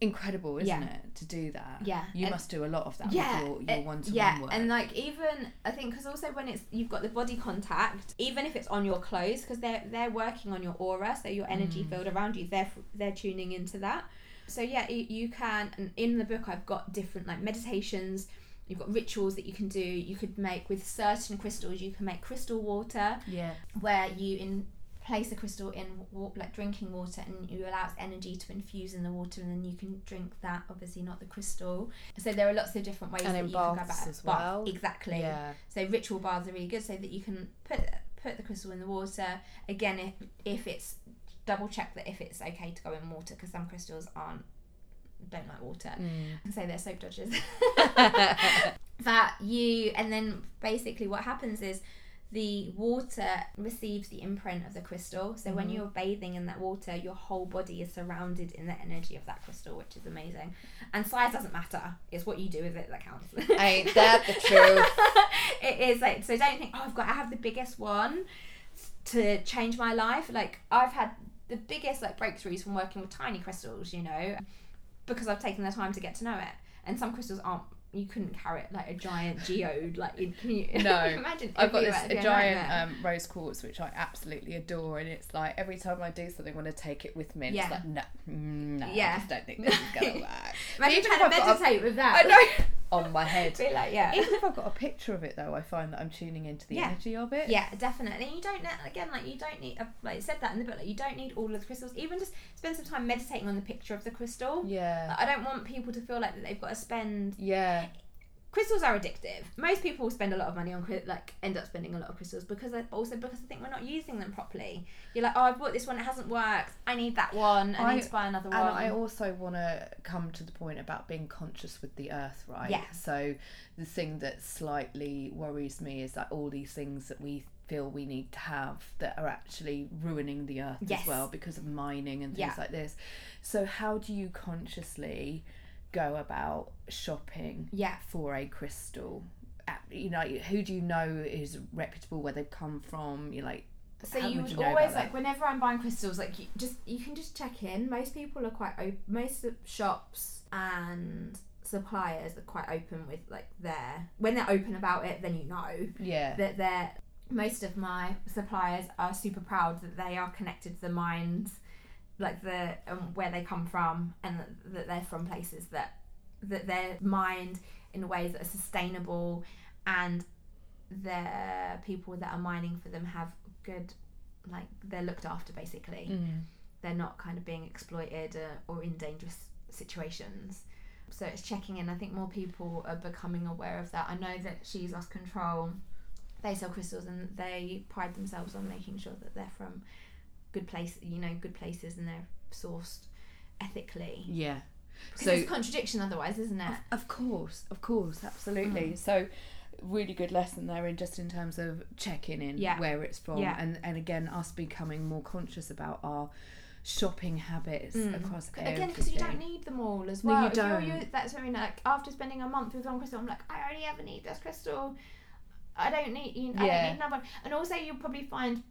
[SPEAKER 1] Incredible, isn't
[SPEAKER 2] Yeah.
[SPEAKER 1] it, to do that?
[SPEAKER 2] Yeah,
[SPEAKER 1] You
[SPEAKER 2] and-
[SPEAKER 1] must do a lot of that
[SPEAKER 2] yeah,
[SPEAKER 1] with your, your one-to-one
[SPEAKER 2] yeah,
[SPEAKER 1] work.
[SPEAKER 2] and like even I think because also when it's you've got the body contact, even if it's on your clothes, because they're they're working on your aura, so your energy
[SPEAKER 1] Mm.
[SPEAKER 2] field around you, they're they're tuning into that. So yeah, you, you can. And in the book, I've got different like meditations. You've got rituals that you can do. You could make with certain crystals. You can make crystal water
[SPEAKER 1] yeah.
[SPEAKER 2] where you in place a crystal in wa- like drinking water and you allow its energy to infuse in the water and then you can drink that obviously not the crystal so there are lots of different ways
[SPEAKER 1] And
[SPEAKER 2] that you can go about it.
[SPEAKER 1] as
[SPEAKER 2] Bath,
[SPEAKER 1] well.
[SPEAKER 2] exactly
[SPEAKER 1] Yeah.
[SPEAKER 2] so ritual baths are really good so that you can put put the crystal in the water again if if it's double check that if it's okay to go in water because some crystals aren't don't like water
[SPEAKER 1] Mm.
[SPEAKER 2] and say they're soap dodgers that you and then basically what happens is the water receives the imprint of the crystal. So when
[SPEAKER 1] Mhm.
[SPEAKER 2] you're bathing in that water your whole body is surrounded in the energy of that crystal which is amazing. And size doesn't matter. It's what you do with it that counts.
[SPEAKER 1] Ain't that the truth?
[SPEAKER 2] it is like so don't think oh i've got to have the biggest one to change my life. Like i've had the biggest like breakthroughs from working with tiny crystals you know because i've taken the time to get to know it. And some crystals aren't you couldn't carry it like a giant geode like in, can you
[SPEAKER 1] No.
[SPEAKER 2] imagine
[SPEAKER 1] I've got this a giant um, rose quartz which I absolutely adore, and it's like every time I do something, I want to take it with me. And
[SPEAKER 2] Yeah.
[SPEAKER 1] It's like no, mm, no,
[SPEAKER 2] Yeah.
[SPEAKER 1] I just don't think this is gonna work.
[SPEAKER 2] imagine trying to
[SPEAKER 1] got
[SPEAKER 2] meditate with that
[SPEAKER 1] I know on my head.
[SPEAKER 2] be like yeah
[SPEAKER 1] Even if I've got a picture of it though, I find that I'm tuning into the
[SPEAKER 2] Yeah.
[SPEAKER 1] energy of it.
[SPEAKER 2] Yeah, definitely. And You don't ne- again like you don't need. I've, Like it said that in the book, like you don't need all of the crystals. Even just spend some time meditating on the picture of the crystal.
[SPEAKER 1] Yeah.
[SPEAKER 2] Like, I don't want people to feel like that they've got to spend.
[SPEAKER 1] Yeah.
[SPEAKER 2] Crystals are addictive. Most people spend a lot of money on like end up spending a lot of crystals because I- also because I think we're not using them properly. You're like, oh, I bought this one, it hasn't worked. I need that one. I,
[SPEAKER 1] I-
[SPEAKER 2] need to buy another
[SPEAKER 1] And
[SPEAKER 2] one.
[SPEAKER 1] I also want to come to the point about being conscious with the earth, right?
[SPEAKER 2] Yeah.
[SPEAKER 1] So the thing that slightly worries me is that all these things that we feel we need to have that are actually ruining the earth
[SPEAKER 2] Yes.
[SPEAKER 1] as well because of mining and things
[SPEAKER 2] Yeah.
[SPEAKER 1] like this. So how do you consciously go about shopping
[SPEAKER 2] yeah.
[SPEAKER 1] for a crystal? Uh, you know, who do you know is reputable, where they've come from? You like,
[SPEAKER 2] So you
[SPEAKER 1] would you
[SPEAKER 2] always
[SPEAKER 1] about that?
[SPEAKER 2] like whenever I'm buying crystals, like you just you can just check in. Most people are quite open. Most shops and suppliers are quite open with like their when they're open about it. Then you know
[SPEAKER 1] yeah,
[SPEAKER 2] that they're most of my suppliers are super proud that they are connected to the mines, like the um, where they come from, and that, they're from places that that their mined in ways that are sustainable and the people that are mining for them have good like they're looked after basically.
[SPEAKER 1] Mm.
[SPEAKER 2] they're not kind of being exploited uh, or in dangerous situations. So it's checking in. I think more people are becoming aware of that. I know that She's Lost Control. They sell crystals and they pride themselves on making sure that they're from good place you know good places and they're sourced ethically
[SPEAKER 1] Yeah.
[SPEAKER 2] because
[SPEAKER 1] So-
[SPEAKER 2] it's a contradiction otherwise isn't it
[SPEAKER 1] Of course, of course, absolutely.
[SPEAKER 2] Mm.
[SPEAKER 1] So, really good lesson there, in just in terms of checking in
[SPEAKER 2] Yeah.
[SPEAKER 1] where it's from,
[SPEAKER 2] Yeah.
[SPEAKER 1] and and again us becoming more conscious about our shopping habits
[SPEAKER 2] Mm.
[SPEAKER 1] across
[SPEAKER 2] Again, because you don't need them all as
[SPEAKER 1] No,
[SPEAKER 2] well.
[SPEAKER 1] you
[SPEAKER 2] If you're
[SPEAKER 1] don't.
[SPEAKER 2] u- that's what I mean. Like after spending a month with one crystal, I'm like, I only ever need this crystal. I don't need. You I
[SPEAKER 1] Yeah.
[SPEAKER 2] don't need another one. And also, you'll probably find,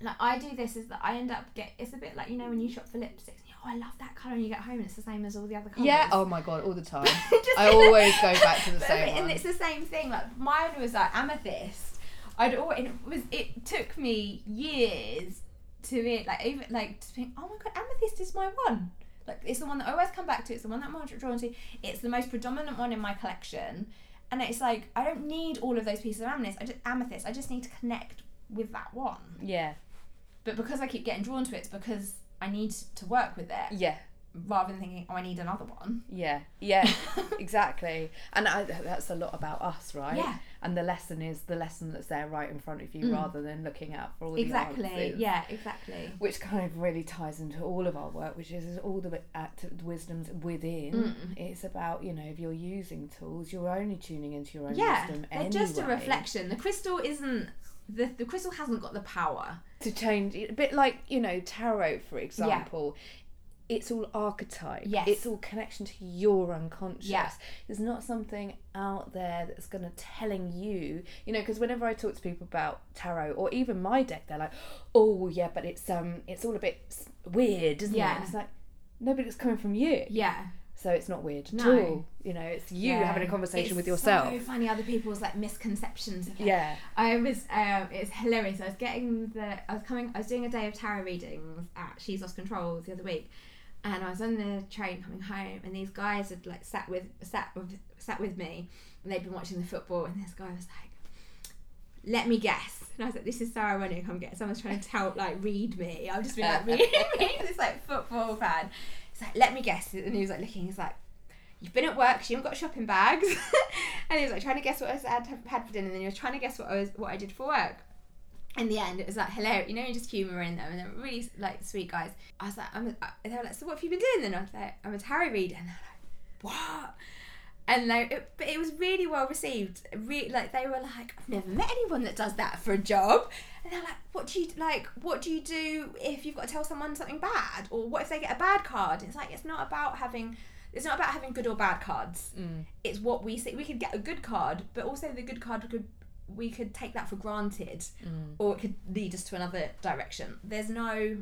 [SPEAKER 2] like I do this, is that I end up get. It's a bit like you know when you shop for lipsticks. and you Oh, I love that color, and you get home and it's the same as all the other colors.
[SPEAKER 1] Yeah. Oh my god, all the time. I always go back to the same
[SPEAKER 2] and
[SPEAKER 1] one.
[SPEAKER 2] it's the same thing. Like mine was like amethyst. I'd always, it was it took me years to it like even like to think, oh my god, amethyst is my one. Like it's the one that I always come back to. It's the one that I'm drawn to. It's the most predominant one in my collection, and it's like I don't need all of those pieces of amethyst. I just amethyst. I just need to connect with that one.
[SPEAKER 1] Yeah.
[SPEAKER 2] But because I keep getting drawn to it, it's because I need to work with it
[SPEAKER 1] Yeah.
[SPEAKER 2] rather than thinking, oh, I need another one.
[SPEAKER 1] Yeah. Yeah. exactly. And I, that's a lot about us, right?
[SPEAKER 2] Yeah.
[SPEAKER 1] And the lesson is the lesson that's there right in front of you,
[SPEAKER 2] Mm.
[SPEAKER 1] rather than looking out for all
[SPEAKER 2] Exactly.
[SPEAKER 1] the answers.
[SPEAKER 2] Yeah. Exactly.
[SPEAKER 1] which kind of really ties into all of our work, which is all the act wisdoms within.
[SPEAKER 2] Mm.
[SPEAKER 1] It's about you know if you're using tools, you're only tuning into your own
[SPEAKER 2] yeah,
[SPEAKER 1] wisdom
[SPEAKER 2] they're
[SPEAKER 1] anyway.
[SPEAKER 2] just a reflection. The crystal isn't the the crystal hasn't got the power.
[SPEAKER 1] to change it. A bit like you know tarot, for example. It's all archetype.
[SPEAKER 2] Yes.
[SPEAKER 1] It's all connection to your unconscious.
[SPEAKER 2] Yeah.
[SPEAKER 1] There's not something out there that's going to telling you, you know, because whenever I talk to people about tarot or even my deck, they're like, "Oh, yeah, but it's um, it's all a bit weird, isn't it?" And it's like, no, but it's coming from you.
[SPEAKER 2] Yeah,
[SPEAKER 1] So it's not weird at
[SPEAKER 2] No.
[SPEAKER 1] all. You know, it's you
[SPEAKER 2] Yeah.
[SPEAKER 1] having a conversation
[SPEAKER 2] It's
[SPEAKER 1] with yourself.
[SPEAKER 2] So funny other people's like misconceptions. Of it.
[SPEAKER 1] Yeah.
[SPEAKER 2] I was. Um, it's hilarious. I was getting the. I was coming. I was doing a day of tarot readings at She's Lost Control the other week, and I was on the train coming home, and these guys had like sat with sat with sat with me, and they'd been watching the football, and this guy was like, "Let me guess." And I was like, "This is so ironic. I'm getting someone's trying to tell like read me. I've just been like read me. This like football fan. It's like, "Let me guess," and he was like looking. He's like. You've been at work. You haven't got shopping bags, and he was like trying to guess what I had had for dinner. And then he was trying to guess what I was what I did for work in the end, it was like hilarious. You know, just humouring them, and they're really like sweet guys. I was like, I'm. They were like, so what have you been doing? Then I was like, I'm a tarot reader, and they're like, what? And like, it, but it was really well received. Re- like they were like, I've never met anyone that does that for a job. And they're like, what do you like? What do you do if you've got to tell someone something bad, or what if they get a bad card? It's like it's not about having. It's not about having good or bad cards.
[SPEAKER 1] Mm.
[SPEAKER 2] It's what we see. We could get a good card, but also the good card could we could take that for granted
[SPEAKER 1] Mm.
[SPEAKER 2] or it could lead us to another direction. There's no,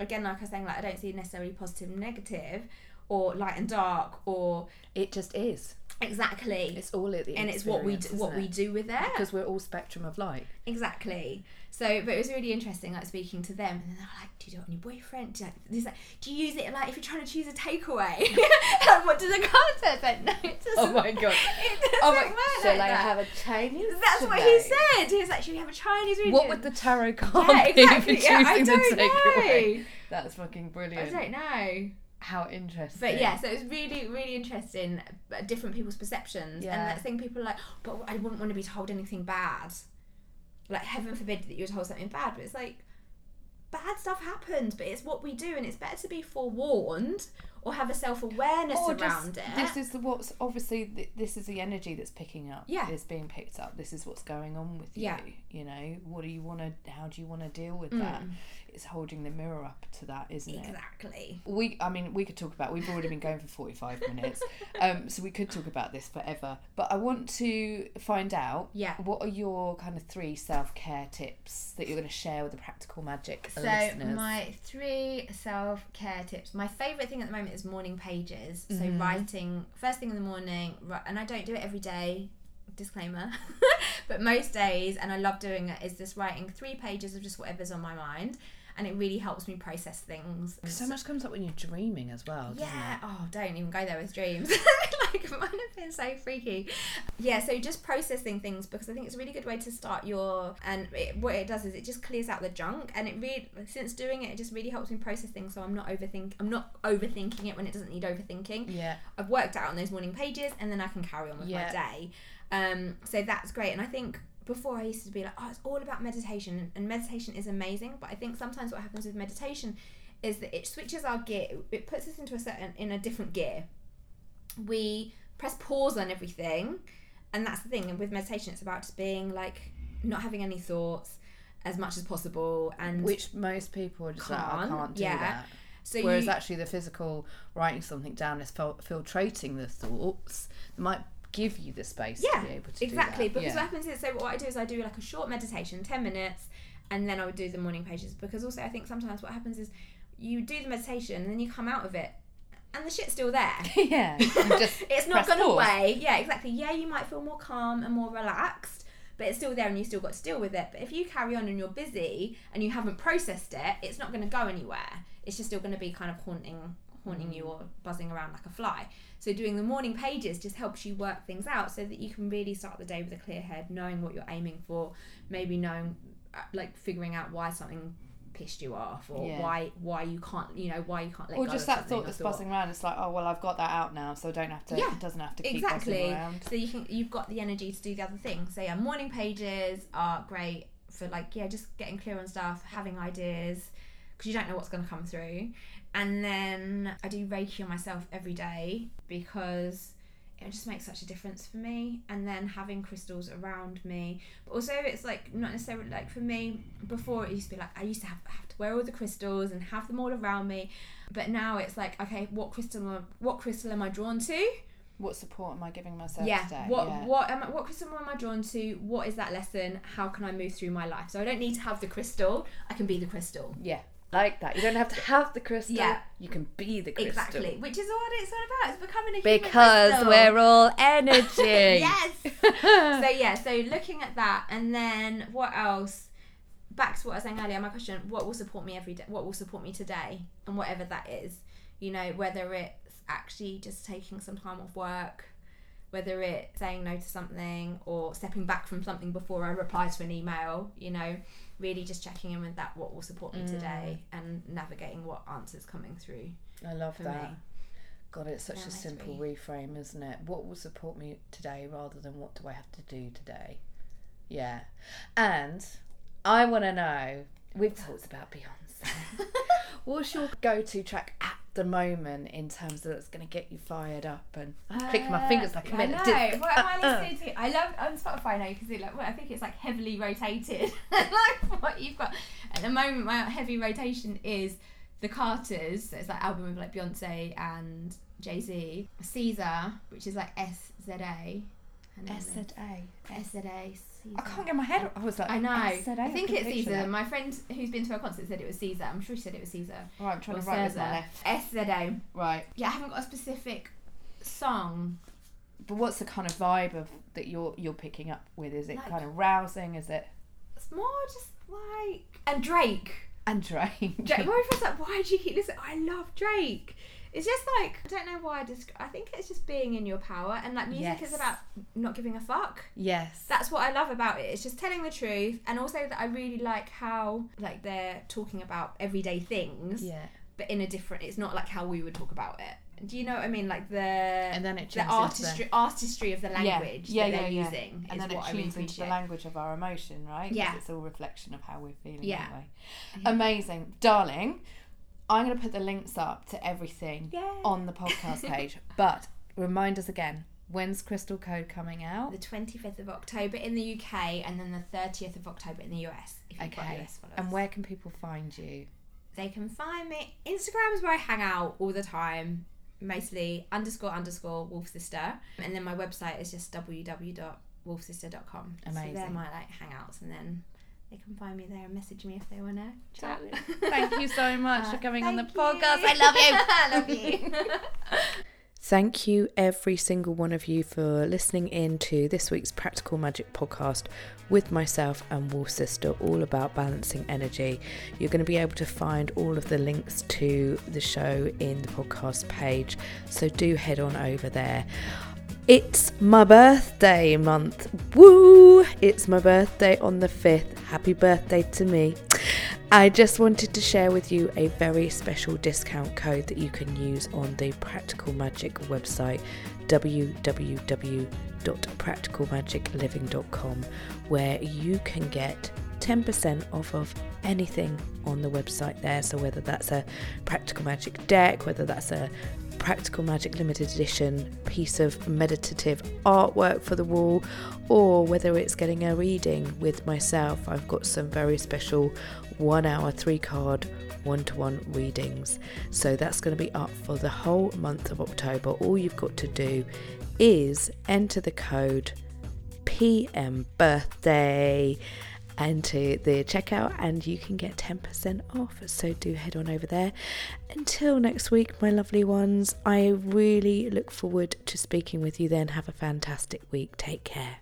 [SPEAKER 2] again, like I was saying, like I don't see necessarily positive and negative, or light and dark, or
[SPEAKER 1] It just is.
[SPEAKER 2] Exactly,
[SPEAKER 1] It's all at the end.
[SPEAKER 2] and it's what we do, what
[SPEAKER 1] isn't
[SPEAKER 2] we do with it.
[SPEAKER 1] because we're all spectrum of light.
[SPEAKER 2] Exactly. So, but it was really interesting, like speaking to them, and they were like, "Do you do it on your boyfriend? Do you, like, like, do you use it like if you're trying to choose a takeaway? like, what does the card say? It's like, no, it oh doesn't.
[SPEAKER 1] Oh my god.
[SPEAKER 2] It doesn't
[SPEAKER 1] Oh my.
[SPEAKER 2] work
[SPEAKER 1] Shall
[SPEAKER 2] like
[SPEAKER 1] I
[SPEAKER 2] that.
[SPEAKER 1] have a Chinese?
[SPEAKER 2] That's what he said. He was like, "Should we have a Chinese reading?"
[SPEAKER 1] What would the tarot card
[SPEAKER 2] yeah,
[SPEAKER 1] be
[SPEAKER 2] exactly.
[SPEAKER 1] for
[SPEAKER 2] Yeah, I
[SPEAKER 1] choosing
[SPEAKER 2] don't
[SPEAKER 1] the takeaway?
[SPEAKER 2] know.
[SPEAKER 1] That's fucking brilliant.
[SPEAKER 2] I don't know.
[SPEAKER 1] How interesting.
[SPEAKER 2] But yeah, so it was really, really interesting. Different people's perceptions,
[SPEAKER 1] Yeah.
[SPEAKER 2] and that thing people are like, but I wouldn't want to be told anything bad. Like heaven forbid that you're told something bad, but it's like bad stuff happens, but it's what we do, and it's better to be forewarned or have a self awareness around
[SPEAKER 1] just,
[SPEAKER 2] it.
[SPEAKER 1] this is the what's obviously th- this is the energy that's picking up.
[SPEAKER 2] Yeah.
[SPEAKER 1] is being picked up. This is what's going on with
[SPEAKER 2] Yeah.
[SPEAKER 1] you. You know, what do you want to? How do you want to deal with
[SPEAKER 2] Mm.
[SPEAKER 1] that? It's holding the mirror up to that, isn't it?
[SPEAKER 2] exactly.
[SPEAKER 1] we i mean we could talk about we've already been going for 45 minutes um so we could talk about this forever but i want to find out
[SPEAKER 2] Yeah.
[SPEAKER 1] what are your kind of three self-care tips that you're going to share with the practical magic
[SPEAKER 2] So
[SPEAKER 1] listeners
[SPEAKER 2] my three self care tips. My favourite thing at the moment is morning pages. So
[SPEAKER 1] Mhm.
[SPEAKER 2] writing first thing in the morning, and I don't do it every day. Disclaimer, but most days, and I love doing it. Is just writing three pages of just whatever's on my mind, and it really helps me process things.
[SPEAKER 1] so much comes up when you're dreaming as well doesn't
[SPEAKER 2] Yeah. Oh, don't even go there with dreams. like might have been so freaky. Yeah, so just processing things because I think it's a really good way to start your and it, what it does is it just clears out the junk and it really since doing it it just really helps me process things so I'm not overthink I'm not overthinking it when it doesn't need overthinking.
[SPEAKER 1] Yeah.
[SPEAKER 2] I've worked out on those morning pages and then I can carry on with
[SPEAKER 1] Yeah.
[SPEAKER 2] my day. Um, so that's great. And I think before I used to be like, oh, it's all about meditation, and meditation is amazing. But I think sometimes what happens with meditation is that it switches our gear. It puts us into a certain in a different gear. We press pause on everything, and that's the thing. And with meditation, it's about just being like not having any thoughts as much as possible, and
[SPEAKER 1] Which most people are just like, I
[SPEAKER 2] Can't,
[SPEAKER 1] can't do
[SPEAKER 2] yeah.
[SPEAKER 1] that.
[SPEAKER 2] so
[SPEAKER 1] Whereas
[SPEAKER 2] you,
[SPEAKER 1] actually, the physical writing something down is fil- filtrating the thoughts might give you the space
[SPEAKER 2] yeah,
[SPEAKER 1] to be able to
[SPEAKER 2] exactly.
[SPEAKER 1] do that.
[SPEAKER 2] Because
[SPEAKER 1] yeah.
[SPEAKER 2] what happens is, so what I do is I do like a short meditation, ten minutes, and then I would do the morning pages. Because also, I think sometimes what happens is you do the meditation and then you come out of it, and the shit's still there.
[SPEAKER 1] yeah, just
[SPEAKER 2] it's not gone
[SPEAKER 1] pause.
[SPEAKER 2] away. Yeah, exactly. Yeah, you might feel more calm and more relaxed, but it's still there and you still got to deal with it. But if you carry on and you're busy and you haven't processed it, it's not going to go anywhere. It's just still going to be kind of haunting, haunting mm. you or buzzing around like a fly. So doing the morning pages just helps you work things out so that you can really start the day with a clear head, knowing what you're aiming for, maybe knowing, uh, like figuring out why something pissed you off or
[SPEAKER 1] Yeah.
[SPEAKER 2] why why you can't you know why you can't let
[SPEAKER 1] Or just that thought that's buzzing around. It's like, oh well, I've got that out now, so I don't have to.
[SPEAKER 2] Yeah,
[SPEAKER 1] it doesn't have to keep
[SPEAKER 2] exactly
[SPEAKER 1] buzzing around.
[SPEAKER 2] so you can you've got the energy to do the other thing so yeah morning pages are great for like yeah just getting clear on stuff having ideas because you don't know what's going to come through and then i do reiki on myself every day because it just makes such a difference for me. And then having crystals around me. But also it's like not necessarily like for me before it used to be like i used to have, have to wear all the crystals and have them all around me. But now it's like okay what crystal am I, what crystal am i drawn to?
[SPEAKER 1] What support am I giving myself
[SPEAKER 2] yeah
[SPEAKER 1] today?
[SPEAKER 2] what
[SPEAKER 1] yeah.
[SPEAKER 2] what am I, what crystal am I drawn to? What is that lesson? How can I move through my life? So I don't need to have the crystal. I can be the crystal.
[SPEAKER 1] Yeah, like that. You don't have to have the crystal.
[SPEAKER 2] Yeah.
[SPEAKER 1] you can be the crystal.
[SPEAKER 2] exactly which is what it's all about it's becoming a human
[SPEAKER 1] Because
[SPEAKER 2] crystal.
[SPEAKER 1] we're all energy.
[SPEAKER 2] yes so yeah so looking at that and then what else back to what I was saying earlier my question what will support me every day what will support me today and whatever that is you know whether it's actually just taking some time off work whether it's saying no to something or stepping back from something before I reply to an email you know really just checking in with that what will support me today mm. and navigating what answers coming through
[SPEAKER 1] I love that.
[SPEAKER 2] me
[SPEAKER 1] God, it's such
[SPEAKER 2] Yeah,
[SPEAKER 1] a simple
[SPEAKER 2] me-
[SPEAKER 1] reframe, isn't it? What will support me today rather than what do I have to do today? Yeah. And I want to know, we've talked about Beyonce. What's your go to track the moment in terms of that's going to get you fired up? And I'm clicking my fingers like a
[SPEAKER 2] Uh, I
[SPEAKER 1] minute.
[SPEAKER 2] know. What am I listening to? I love on Spotify now. You can see like well, I think it's like heavily rotated. like what you've got at the moment. My heavy rotation is the Carters. So it's that album with like Beyonce and Jay Z. Caesar, which is like S Z A.
[SPEAKER 1] S Z A.
[SPEAKER 2] S Z A.
[SPEAKER 1] I can't get my head. I was like,
[SPEAKER 2] I know.
[SPEAKER 1] SZA,
[SPEAKER 2] I think it's Caesar.
[SPEAKER 1] that.
[SPEAKER 2] My friend who's been to her concert said it was Caesar. I'm sure she said it was Caesar.
[SPEAKER 1] Right, I'm trying
[SPEAKER 2] Or
[SPEAKER 1] to write
[SPEAKER 2] Caesar.
[SPEAKER 1] my left.
[SPEAKER 2] S Z A.
[SPEAKER 1] Right.
[SPEAKER 2] Yeah, I haven't got a specific song.
[SPEAKER 1] But what's the kind of vibe of that you're you're picking up with? Is it
[SPEAKER 2] Like-
[SPEAKER 1] kind of rousing? Is it
[SPEAKER 2] It's more just like and Drake.
[SPEAKER 1] and Drake?
[SPEAKER 2] Drake. My friend's like, why do you keep listening? I love Drake. It's just like I don't know why I just I think it's just being in your power and like music
[SPEAKER 1] Yes.
[SPEAKER 2] is about not giving a fuck.
[SPEAKER 1] Yes.
[SPEAKER 2] That's what I love about it. It's just telling the truth and also that I really like how like they're talking about everyday things
[SPEAKER 1] yeah.
[SPEAKER 2] but in a different it's not like how we would talk about it. Do you know what I mean? Like the
[SPEAKER 1] And then it
[SPEAKER 2] the
[SPEAKER 1] tunes into
[SPEAKER 2] artistry artistry of the language
[SPEAKER 1] yeah,
[SPEAKER 2] that
[SPEAKER 1] yeah,
[SPEAKER 2] they're
[SPEAKER 1] yeah.
[SPEAKER 2] using
[SPEAKER 1] and
[SPEAKER 2] is
[SPEAKER 1] then it
[SPEAKER 2] what I really
[SPEAKER 1] tunes into the language of our emotion, right?
[SPEAKER 2] Yeah.
[SPEAKER 1] It's all reflection of how we're feeling
[SPEAKER 2] Yeah.
[SPEAKER 1] anyway.
[SPEAKER 2] Yeah.
[SPEAKER 1] Amazing. Darling, I'm going to put the links up to everything
[SPEAKER 2] Yeah.
[SPEAKER 1] on the podcast page. but remind us again, when's Crystal Code coming out?
[SPEAKER 2] the 25th of October in the UK and then the 30th of October in the US. If you've got
[SPEAKER 1] Okay.
[SPEAKER 2] US.
[SPEAKER 1] And where can people find you?
[SPEAKER 2] they can find me. Instagram is where I hang out all the time, mostly underscore underscore wolf sister, and then my website is just www.wolfsister.com. So they're
[SPEAKER 1] Amazing.
[SPEAKER 2] my like hangouts, and then they can find me there and message me if they want to chat.
[SPEAKER 1] Thank you so much for
[SPEAKER 2] Uh,
[SPEAKER 1] coming on the
[SPEAKER 2] you.
[SPEAKER 1] podcast. I love you.
[SPEAKER 2] I love you.
[SPEAKER 1] Thank you, every single one of you, for listening in to this week's Practical Magic podcast with myself and Wolf Sister, all about balancing energy. You're going to be able to find all of the links to the show in the podcast page, so do head on over there. It's my birthday month. Woo! It's my birthday on the 5th. Happy birthday to me. I just wanted to share with you a very special discount code that you can use on the Practical Magic website www.practicalmagicliving.com where you can get 10% off of anything on the website there. So, whether that's a Practical Magic deck, whether that's a Practical Magic limited edition piece of meditative artwork for the wall, or whether it's getting a reading with myself, I've got some very special one hour, three card, one to one readings. So that's going to be up for the whole month of October. All you've got to do is enter the code PM birthday into the checkout and you can get 10% off. So do head on over there. Until next week, my lovely ones, I really look forward to speaking with you then. Have a fantastic week. Take care.